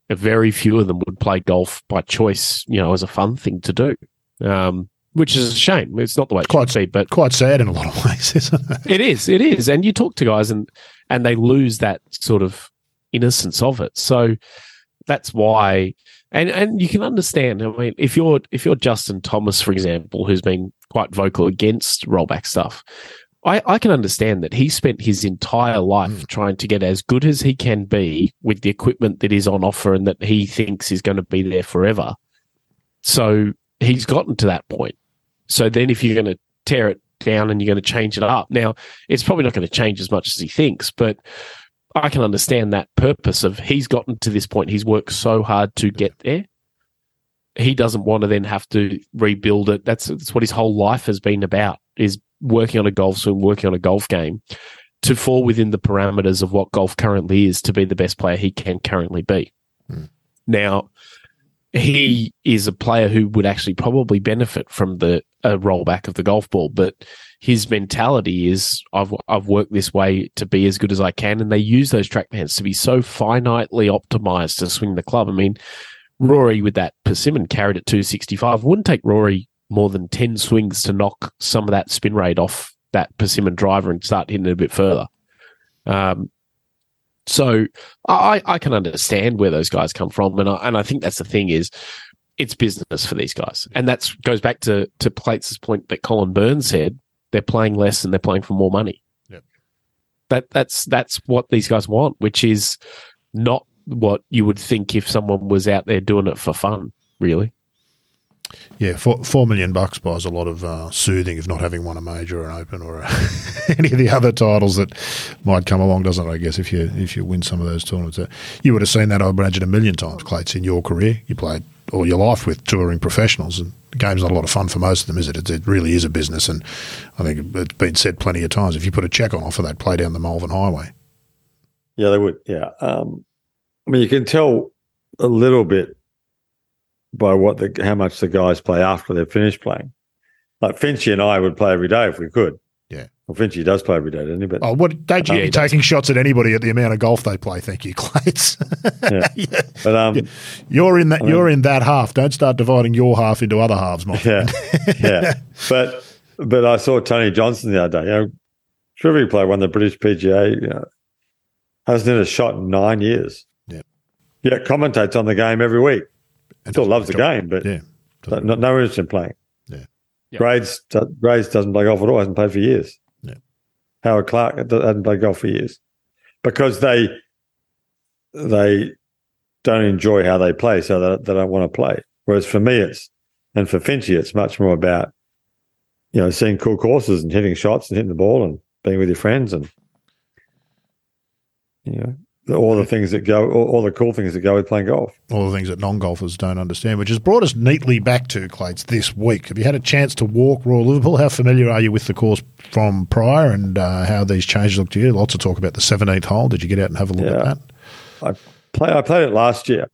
very few of them would play golf by choice, you know, as a fun thing to do. Um, which is a shame. It's not the way it quite, should be, but quite sad in a lot of ways, isn't it? It is. It is. And you talk to guys and and they lose that sort of innocence of it. So that's why and and you can understand. I mean, if you're if you're Justin Thomas, for example, who's been quite vocal against rollback stuff, I, I can understand that he spent his entire life mm. trying to get as good as he can be with the equipment that is on offer and that he thinks is going to be there forever. So he's gotten to that point. So then, if you're going to tear it down and you're going to change it up, now it's probably not going to change as much as he thinks, but I can understand that purpose of he's gotten to this point. He's worked so hard to get there. He doesn't want to then have to rebuild it. That's, that's what his whole life has been about is working on a golf swing, working on a golf game to fall within the parameters of what golf currently is to be the best player he can currently be. Mm. Now, he is a player who would actually probably benefit from the uh, rollback of the golf ball, but his mentality is I've I've worked this way to be as good as I can, and they use those TrackMans to be so finitely optimized to swing the club. I mean, Rory with that persimmon carried at 265 wouldn't take Rory more than 10 swings to knock some of that spin rate off that persimmon driver and start hitting it a bit further. Um, so I, I can understand where those guys come from, and I, and I think that's the thing is it's business for these guys, and that goes back to to Clates' point that Colin Burns said they're playing less and they're playing for more money. Yep. That that's that's what these guys want, which is not what you would think if someone was out there doing it for fun, really. Yeah, four, four million bucks buys a lot of uh, soothing of not having won a major or an open or a, any of the other titles that might come along, doesn't it? I guess if you if you win some of those tournaments, uh, you would have seen that I imagine a million times, Clates, in your career. You played all your life with touring professionals, and the game's not a lot of fun for most of them, is it? It, it really is a business, and I think it's been said plenty of times. If you put a check on offer, they'd play down the Malvern Highway. Yeah, they would. Yeah, um, I mean, you can tell a little bit by what the how much the guys play after they've finished playing. Like Finchy and I would play every day if we could. Yeah. Well, Finchy does play every day, doesn't he? But oh, what they should Yeah, be does. taking shots at anybody at the amount of golf they play. Thank you, Clates. yeah. But um, Yeah. You're in that. I mean- you're in that half. Don't start dividing your half into other halves, my yeah, friend. yeah. But but I saw Tony Johnstone the other day. You know, terrific player, won the British PGA. You know, hasn't hit a shot in nine years. Yeah. Yeah, commentates on the game every week. Still loves the game, but Yeah. but no, no interest in playing. Yeah. Yeah. Grades Grades doesn't play golf at all. Hasn't played for years. Yeah. Howard Clark hasn't played golf for years because they they don't enjoy how they play, so they, they don't want to play. Whereas for me, it's and for Finchy, it's much more about you know seeing cool courses and hitting shots and hitting the ball and being with your friends and you know all the things that go all, all the cool things that go with playing golf. All the things that non-golfers don't understand, which has brought us neatly back to Clates this week. Have you had a chance to walk Royal Liverpool? How familiar are you with the course from prior, and uh, how these changes look to you? Lots of talk about the 17th hole. Did you get out and have a look Yeah. at that? I, play. I played it last year,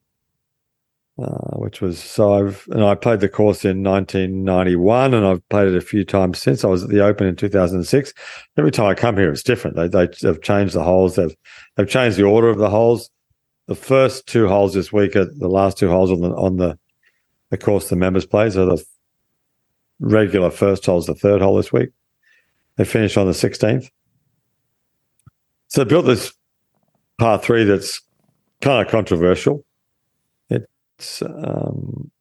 uh, which was so. I've and I played the course in 1991, and I've played it a few times since. I was at the Open in 2006. Every time I come here, it's different. They they have changed the holes. They've they've changed the order of the holes. The first two holes this week are the last two holes on the on the the course the members play. So the regular first hole is the third hole this week. They finish on the 16th. So they built this par three that's kind of controversial. It's um,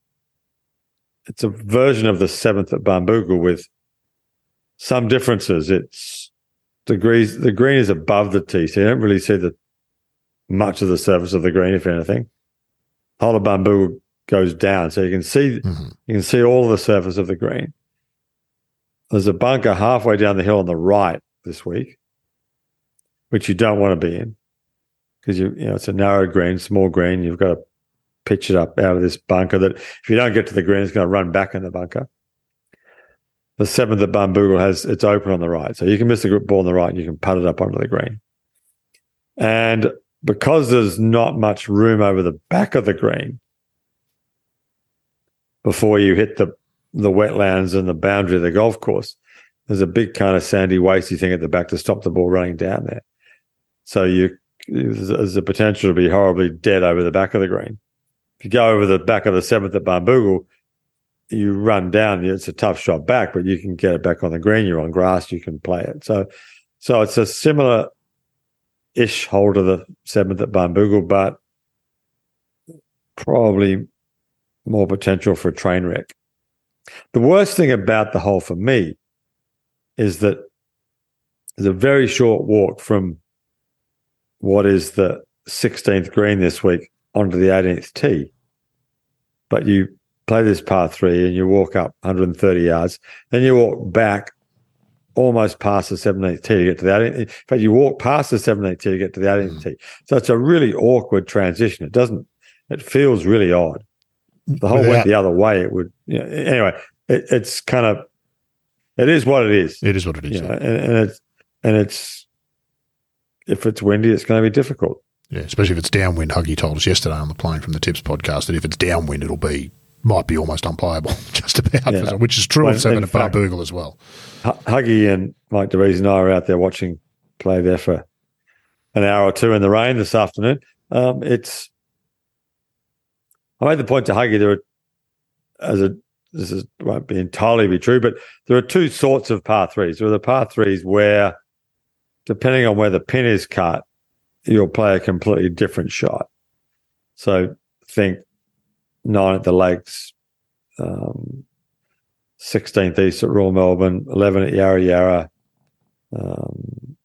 it's a version of the seventh at Barnbougle with some differences. It's degrees. The green is above the tee, so you don't really see the much of the surface of the green, if anything. Whole of Barnbougle goes down, so you can see Mhm. you can see all the surface of the green. There's a bunker halfway down the hill on the right this week, which you don't want to be in because you you know it's a narrow green, small green. You've got to pitch it up out of this bunker. That if you don't get to the green, it's going to run back in the bunker. The seventh at Barnbougle has it's open on the right, so you can miss the ball on the right, and you can putt it up onto the green. And because there's not much room over the back of the green before you hit the the wetlands and the boundary of the golf course, there's a big kind of sandy wasty thing at the back to stop the ball running down there. So you there's a potential to be horribly dead over the back of the green. If you go over the back of the seventh at Barnbougle, you run down. It's a tough shot back, but you can get it back on the green. You're on grass. You can play it. So, so it's a similar ish hole to the seventh at Barnbougle, but probably more potential for a train wreck. The worst thing about the hole for me is that there's a very short walk from what is the 16th green this week onto the 18th tee. But you play this par three and you walk up 130 yards, then you walk back almost past the 17th tee to get to the 18th. In fact, you walk past the 17th tee to get to the 18th mm. tee. So it's a really awkward transition. It doesn't, it feels really odd. The whole went the other way, it would, you know, anyway, it, it's kind of, it is what it is. It is what it is. You know, and, and it's, and it's, if it's windy, it's going to be difficult. Yeah, especially if it's downwind. Huggy told us yesterday on the plane from the Tips podcast that if it's downwind, it'll be might be almost unplayable, just about. Yeah. Which is true Well, of seven at Barnbougle as well. H- Huggy and Mike DeVries and I are out there watching play there for an hour or two in the rain this afternoon. Um, it's I made the point to Huggy there are as a this is won't be entirely be true, but there are two sorts of par threes. There are the par threes where, depending on where the pin is cut, you'll play a completely different shot. So think nine at the Lakes, um, 16th East at Royal Melbourne, 11 at Yarra Yarra. Um,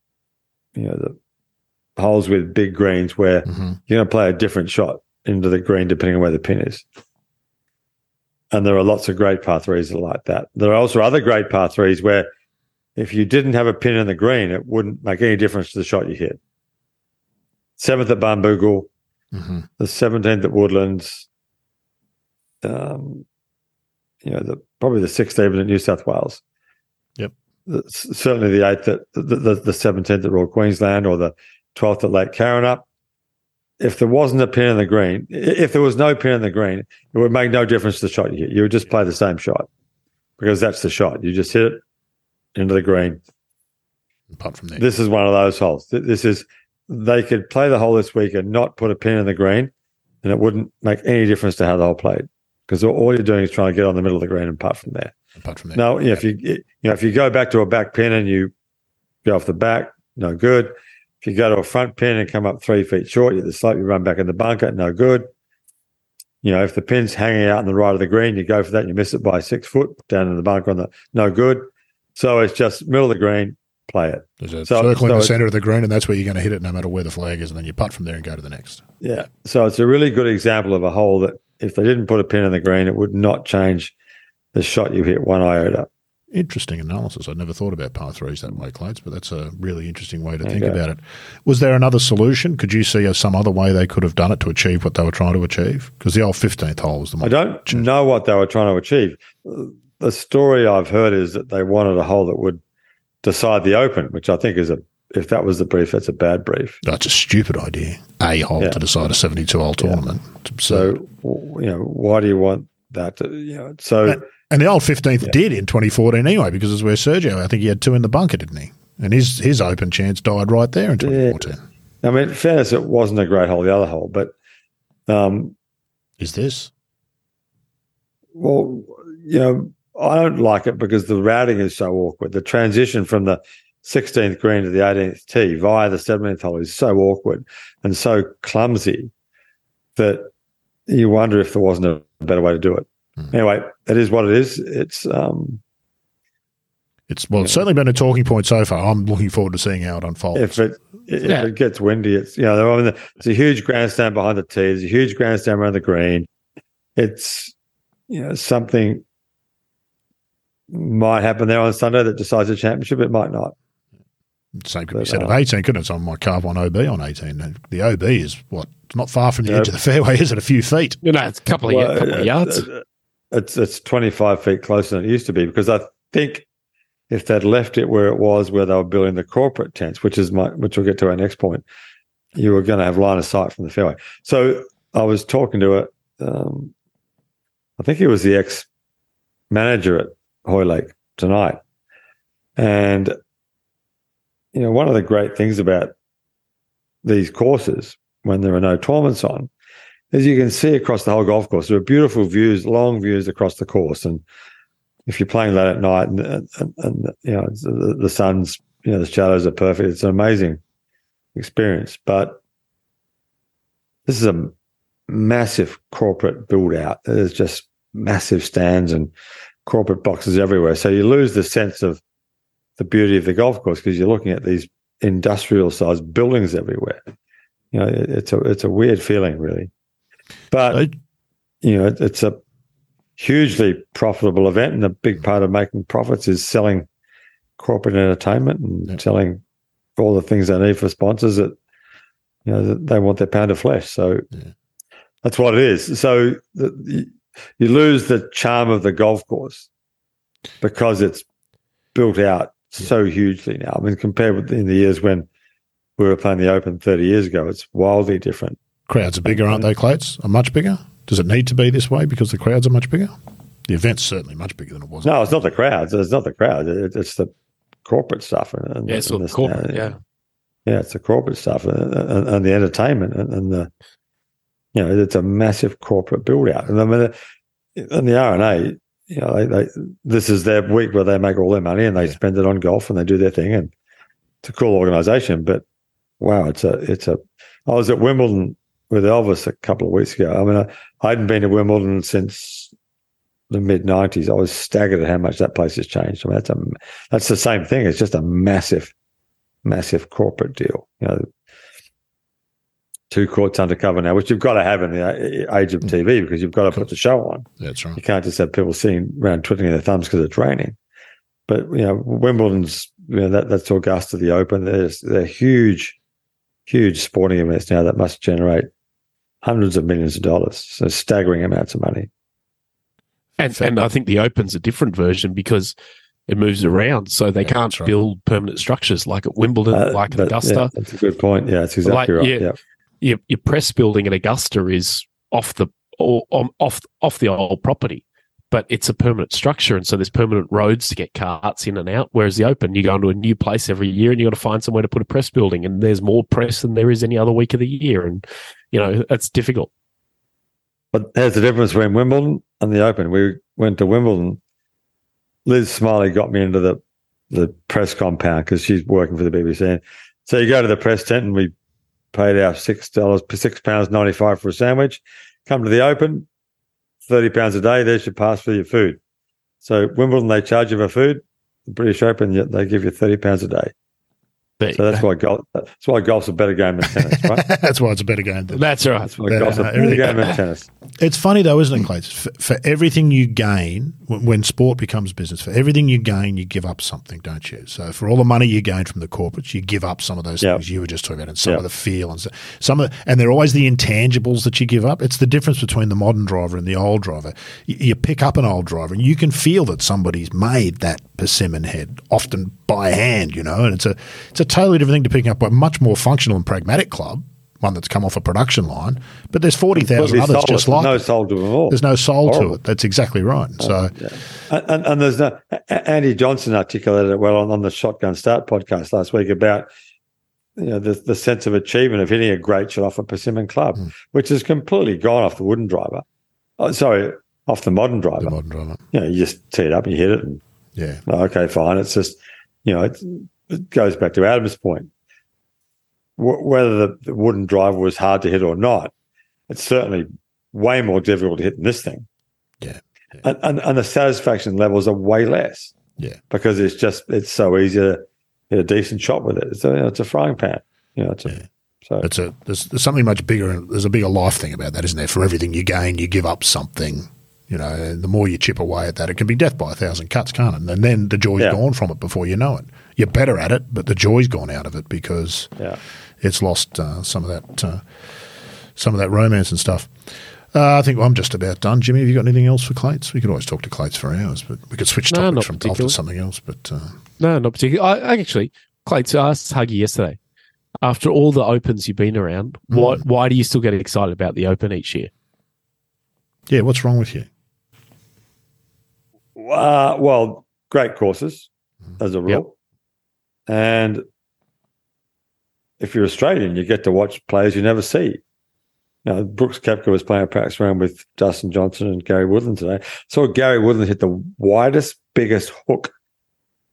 you know, the holes with big greens where hmm you're going to play a different shot into the green depending on where the pin is. and there are lots of great par threes like that. There are also other great par threes where if you didn't have a pin in the green, it wouldn't make any difference to the shot you hit. Seventh at Barnbougle, hmm the 17th at Woodlands, um, you know, the, probably the 16th at New South Wales. Yep. The, certainly the 8th at the, 17th at Royal Queensland or the 12th at Lake Karrinyup. If there wasn't a pin in the green, if there was no pin in the green, it would make no difference to the shot you hit. You would just play the same shot because that's the shot. You just hit it into the green. Apart from that, This is one of those holes. This is they could play the hole this week and not put a pin in the green, and it wouldn't make any difference to how the hole played because all- you're doing is trying to get on the middle of the green and putt from there. apart from that, No, you know, if you you know if you go back to a back pin and you go off the back, no good. If you go to a front pin and come up three feet short, you the slope, you run back in the bunker, no good. You know, if the pin's hanging out on the right of the green, you go for that, and you miss it by six foot down in the bunker on the no good. So it's just middle of the green, play it. There's a So- circle in so the it's- centre of the green, and that's where you're going to hit it, no matter where the flag is, and then you putt from there and go to the next. Yeah. So it's a really good example of a hole that if they didn't put a pin in the green, it would not change the shot you hit one iota. Interesting analysis. I'd never thought about par threes that way, Clates, but that's a really interesting way to There think about it. Was there another solution? Could you see uh, some other way they could have done it to achieve what they were trying to achieve? Because the old 15th hole was the I don't know what they were trying to achieve. The story I've heard is that they wanted a hole that would decide the open, which I think is a if that was the brief, that's a bad brief. That's a stupid idea. A hole Yeah. to decide a 72 hole tournament. It's So you know, why do you want that? To, you know, so and the old 15th Yeah. did in 2014 anyway, because it's where Sergio, I think he had two in the bunker, didn't he? And his his open chance died right there in 2014. I mean, fairness, it wasn't a great hole, the other hole, but um, Is this? Well, you know, I don't like it because the routing is so awkward. The transition from the 16th green to the 18th tee via the 17th hole is so awkward and so clumsy that you wonder if there wasn't a better way to do it. Hmm. Anyway, it is what it is. It's um, It's well, it's certainly been a talking point so far. I'm looking forward to seeing how it unfolds. if it if Yeah. it gets windy, it's you know, I mean, there's a huge grandstand behind the tee. There's a huge grandstand around the green. It's you know something might happen there on Sunday that decides the championship. It might not. Same could be But, said of uh, 18, couldn't it? It's on my carve one OB on 18. And The OB is what? It's not far from the Yeah. edge of the fairway, is it? A few feet. You know, it's a couple of, Well, couple of uh, yards. uh, It's it's 25 feet closer than it used to be because I think if they'd left it where it was, where they were building the corporate tents, which is my which we'll get to our next point, you were going to have line of sight from the fairway. So I was talking to it. Um, I think he was the ex manager at Hoylake tonight, and you know one of the great things about these courses when there are no tournaments on is you can see across the whole golf course. There are beautiful views, long views across the course, and if you're playing late at night and and, and you know the, the sun's you know the shadows are perfect, it's an amazing experience. But this is a massive corporate build out. There's just massive stands and corporate boxes everywhere. So you lose the sense of the beauty of the golf course because you're looking at these industrial sized buildings everywhere. You know, it, it's a it's a weird feeling, really. But Uh, you know, it, it's a hugely profitable event, and a big part of making profits is selling corporate entertainment and Yep. selling all the things they need for sponsors that you know that they want their pound of flesh. So Yeah. that's what it is. So the, you, you lose the charm of the golf course because it's built out so hugely now. I mean, compared with in the years when we were playing the Open 30 years ago, it's wildly different. Crowds are bigger, aren't they, Clates? Are much bigger? Does it need to be this way because the crowds are much bigger? The event's certainly much bigger than it was. No, it's not the crowds. It's not the crowds. It's the corporate stuff. And, and yeah, it's the- corporate. Yeah. yeah, it's the corporate stuff and, and, and the entertainment and, and the, you know, it's a massive corporate build out. And I mean, and the R&A, you know, they, they, this is their week where they make all their money and they Yeah. spend it on golf and they do their thing. And it's a cool organization. But wow, it's a, it's a, I was at Wimbledon with Elvis a couple of weeks ago. I mean, I, I hadn't been to Wimbledon since the mid 90s. I was staggered at how much that place has changed. I mean, that's a, that's the same thing. It's just a massive, massive corporate deal. You know, two courts undercover now, which you've got to have in the age of TV because you've got to put the show on. That's right. You can't just have people sitting around twiddling their thumbs because it's raining. But you know, Wimbledon's you know that that's Augusta, the Open. There's they're huge, huge sporting events now that must generate hundreds of millions of dollars, so staggering amounts of money. And and I think the Open's a different version because it moves around, so they Yeah, can't right. build permanent structures like at Wimbledon, Uh, like at Augusta. yeah, that's a good point. Yeah, that's exactly Like, right. yeah. Yeah. Your, your press building at Augusta is off the or, um, off off the old property, but it's a permanent structure, and so there's permanent roads to get carts in and out. Whereas the Open, you go into a new place every year, and you got to find somewhere to put a press building, and there's more press than there is any other week of the year, and you know that's difficult. But there's the difference between Wimbledon and the Open. We went to Wimbledon. Liz Smylie got me into the the press compound because she's working for the BBC. So you go to the press tent and we paid our six dollars six pounds ninety five for a sandwich. Come to the Open, thirty pounds a day. There's your pass for your food. So Wimbledon they charge you for food. The British Open they give you thirty pounds a day. But So that's why golf. That's why golf's a better game than tennis, right? That's why it's a better game. Than, that's right. That's why Yeah, golf's a better everything- game than tennis. It's funny though, isn't it, Clayton? For, for everything you gain, when, when sport becomes business, for everything you gain, you give up something, don't you? So for all the money you gain from the corporates, you give up some of those Yep. things you were just talking about, and some Yep. of the feel, and so- some of, and they're always the intangibles that you give up. It's the difference between the modern driver and the old driver. You, you pick up an old driver, and you can feel that somebody's made that persimmon head, often by hand, you know, and it's a it's a totally different thing to picking up a much more functional and pragmatic club. One that's come off a production line, but there's forty thousand others just like no it. soul to all. There's no soul to it. That's exactly right. So And, and, and there's no Andy Johnson articulated it well on, on the Shotgun Start podcast last week about you know the, the sense of achievement of hitting a great shot off a persimmon club, Mm. which has completely gone off the wooden driver. Oh, sorry, off the modern driver. the modern driver, You know, you just tee it up and you hit it, and yeah, oh, okay, fine. It's just you know, it's, it goes back to Adam's point. Wh- whether the, the wooden driver was hard to hit or not, it's certainly way more difficult to hit than this thing. Yeah. Yeah. And, and and the satisfaction levels are way less. Yeah. Because it's just it's so easy to hit a decent shot with it. It's a, you know, it's a frying pan. You know, it's a, Yeah. so it's a there's, there's something much bigger. There's a bigger life thing about that, isn't there? For everything you gain, you give up something. You know, the more you chip away at that, it can be death by a thousand cuts, can't it? And then the joy's Yeah. gone from it before you know it. You're better at it, but the joy's gone out of it because yeah. it's lost uh, some of that uh, some of that romance and stuff. Uh, I think I'm just about done. Jimmy, have you got anything else for Clates? We could always talk to Clates for hours, but we could switch No, topics from golf to something else. But uh, No, not particularly. I, actually, Clay, I asked Huggy yesterday. After all the opens you've been around, why Mm. why do you still get excited about the Open each year? yeah, what's wrong with you? Uh, well, great courses as a rule. And if you're Australian, you get to watch players you never see. You know, Brooks Koepka was playing a practice round with Dustin Johnson and Gary Woodland today. Saw Gary Woodland hit the widest, biggest hook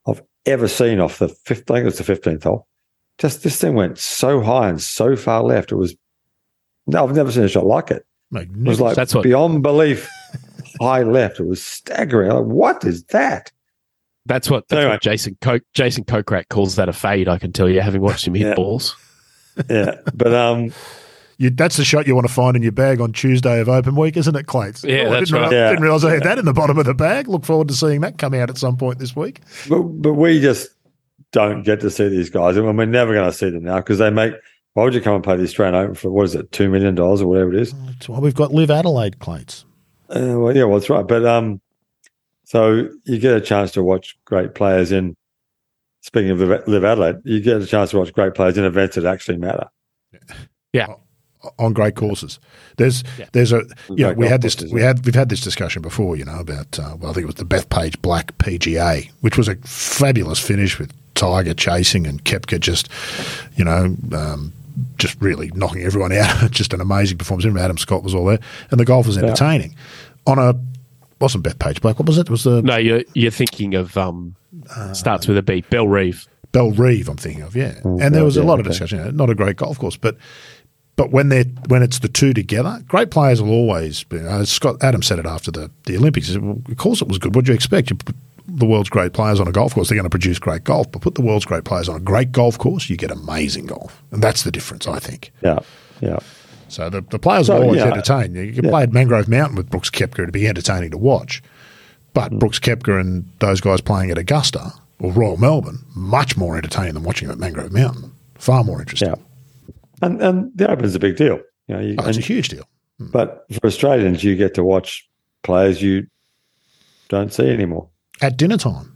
I've ever seen off the fifth. I think it was the fifteenth hole. Just this thing went so high and so far left. It was no, I've never seen a shot like it. It was like That's what- beyond belief high left. It was staggering. Like, what is that? That's what that's Anyway. what Jason Co- Jason Kokrak calls that a fade. I can tell you, having watched him hit Yeah. balls. Yeah, but um, You, that's the shot you want to find in your bag on Tuesday of open week, isn't it, Clates? Yeah, I that's didn't right. Realize, Yeah. Didn't realize I had that in the bottom of the bag. Look forward to seeing that come out at some point this week. but but we just don't get to see these guys, and we're never going to see them now because they make. Why would you come and play the Australian Open for what is it, two million dollars or whatever it is? That's why we've got LIV Adelaide, Clates. Uh, well, yeah, well, that's right. But um, so you get a chance to watch great players in. Speaking of LIV LIV Adelaide, you get a chance to watch great players in events that actually matter. Yeah. On great courses. There's Yeah. there's a you know, we had this courses, we had we've had this discussion before, you know, about uh, well I think it was the Bethpage Black PGA, which was a fabulous finish with Tiger chasing and Koepka just you know um, just really knocking everyone out. just an amazing performance. Even Adam Scott was all there, and the golf was entertaining. On a wasn't Bethpage Black. What was it? It was the No, you're you're thinking of um, Uh, starts with a B. Bellerive. Bell Reeve, I'm thinking of, yeah. Mm, and there yeah, was a yeah, lot of discussion. You know, not a great golf course, but but when they are when it's the two together, great players will always. Be, uh, Scott Adam said it after the, the Olympics. He said, well, of course, it was good. What do you expect? You put the world's great players on a golf course, they're going to produce great golf. But put the world's great players on a great golf course, you get amazing golf, and that's the difference, I think. Yeah, yeah. So the, the players So, are always yeah. entertained. You can Yeah. play at Mangrove Mountain with Brooks Koepka to be entertaining to watch. But Mm. Brooks Koepka and those guys playing at Augusta or Royal Melbourne, much more entertaining than watching them at Mangrove Mountain. Far more interesting. Yeah. And and the Open's a big deal. You know, you, Oh, it's and- a huge deal. but for Australians, you get to watch players you don't see anymore. At dinner time,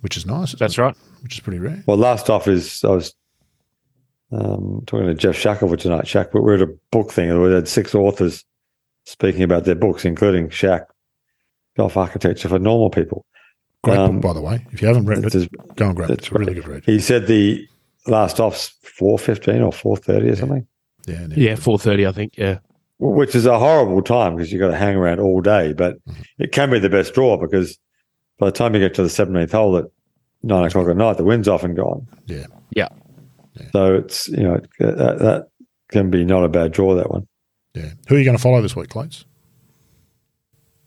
which is nice. That's right. Which is pretty rare. Well, last off is I was um, talking to Geoff Shackelford tonight. Shaq, but we're at a book thing, and we had six authors speaking about their books, including Shaq, Golf Architecture for Normal People. Great Um, book, by the way. If you haven't read It's it, just- go and grab it. it's It's a really good read. He said the last off's four fifteen or four thirty or something, Yeah, Yeah, four thirty, I think. Yeah, which is a horrible time because you've got to hang around all day. But it can be the best draw because by the time you get to the seventeenth hole at nine o'clock at night, the wind's off and gone. Yeah. Yeah. So it's you know that, that can be not a bad draw that one. Yeah. Who are you going to follow this week, Clates?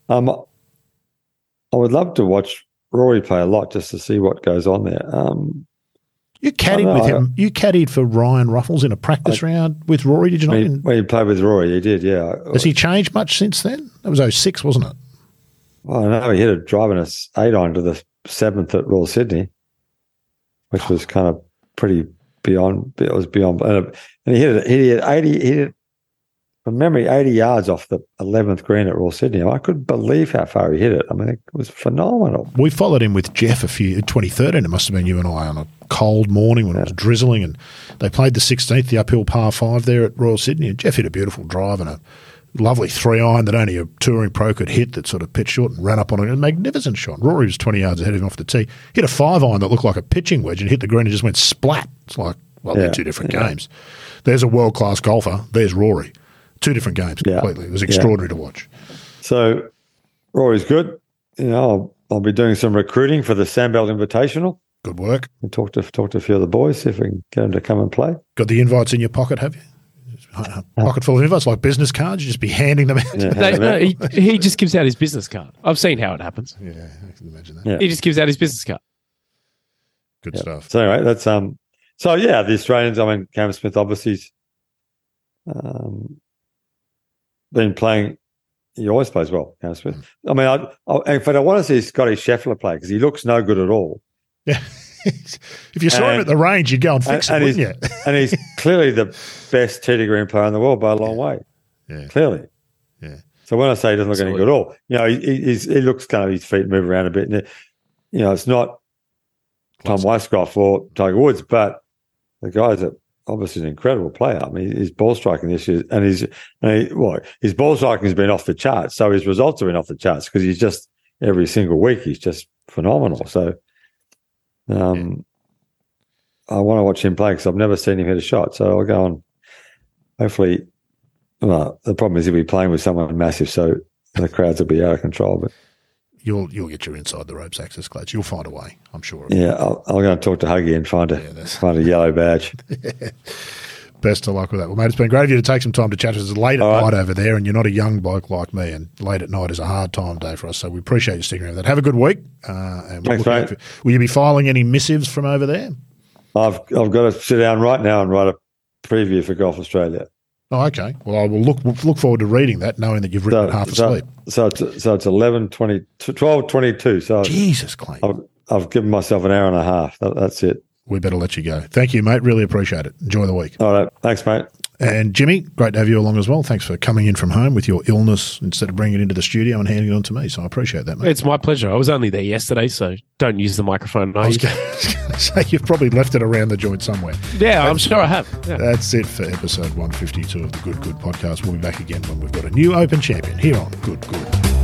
Um, I would love to watch Rory play a lot just to see what goes on there. Um, You caddied with know, him. You caddied for Ryan Ruffels in a practice round with Rory, did you not? when, he, In- when he played with Rory, he did, yeah. Has he changed much since then? That was 06, wasn't it? Well, I know he hit a driving a eight on to the seventh at Royal Sydney, which was kind of pretty beyond. It was beyond, and, he hit it. He hit eighty. He hit from memory eighty yards off the eleventh green at Royal Sydney. I couldn't believe how far he hit it. I mean, it was phenomenal. We followed him with Geoff a few 2013. It must have been you and I on a cold morning when it was drizzling, and they played the 16th, the uphill par five there at Royal Sydney. And Geoff hit a beautiful drive and a lovely three iron that only a touring pro could hit that sort of pitched short and ran up on it. A magnificent shot. Rory was 20 yards ahead of him off the tee. Hit a five iron that looked like a pitching wedge and hit the green and just went splat. It's like, well, they're two different yeah. games. There's a world class golfer. There's Rory. Two different games Yeah, completely. It was yeah. extraordinary to watch. So Rory's good. You know, I'll, I'll be doing some recruiting for the Sandbelt Invitational. Good work. And talk to talk to a few of the boys, see if we can get them to come and play. Got the invites in your pocket, have you? Pocket full of invites, like business cards. You just be handing them out. Yeah, They- hand them no, he, he just gives out his business card. I've seen how it happens. Yeah, I can imagine that. Yeah. He just gives out his business card. Good Yeah. stuff. So anyway, that's um. So yeah, the Australians. I mean, Cam Smith obviously's um, been playing. He always plays well, Cam Smith. I mean, I, I, in fact, I want to see Scotty Scheffler play because he looks no good at all, Yeah. If you saw him at the range, you'd go and fix and- it, and wouldn't you? and he's clearly the best to green player in the world by a long way. Yeah. Clearly. Yeah. So when I say he doesn't look any good at all, you know, he, he- he's, he looks kind of his feet move around a bit, and you know, it's not Tom Weiskopf or Tiger Woods, but the guy's a, obviously an incredible player. I mean, his ball striking this year, and he's, and he, well, his ball striking has been off the charts. So his results have been off the charts because he's just every single week he's just phenomenal. So, um, I want to watch him play because I've never seen him hit a shot. So I'll go on. Hopefully, well, the problem is he'll be playing with someone massive, so the crowds will be out of control. But You'll you'll get your inside the ropes access, Clutch. You'll find a way, I'm sure. yeah, I'll, I'll go and talk to Huggy and find a Yeah, find a yellow badge. Best of luck with that. Well, mate, it's been great of you to take some time to chat us. It's late at All right. night over there, and you're not a young bloke like me, and late at night is a hard time day for us. So we appreciate you sticking around. That. Have a good week. Uh, and Thanks, mate. for- will you be filing any missives from over there? I've I've got to sit down right now and write a preview for Golf Australia. Oh, okay. Well, I will look look forward to reading that, knowing that you've written So, it half so, asleep. so it's so it's 11, 20, 12, 22. So Jesus, Clay. I've, I've given myself an hour and a half. That, that's it. We better let you go. Thank you, mate. Really appreciate it. Enjoy the week. All right. Thanks, mate. And Jimmy, great to have you along as well. Thanks for coming in from home with your illness instead of bringing it into the studio and handing it on to me. So I appreciate that, mate. It's my pleasure. I was only there yesterday, so don't use the microphone. I I was going to say you've probably left it around the joint somewhere. yeah, I'm sure I have. Yeah. That's it for episode 152 of the Good Good podcast. We'll be back again when we've got a new Open champion here on Good Good.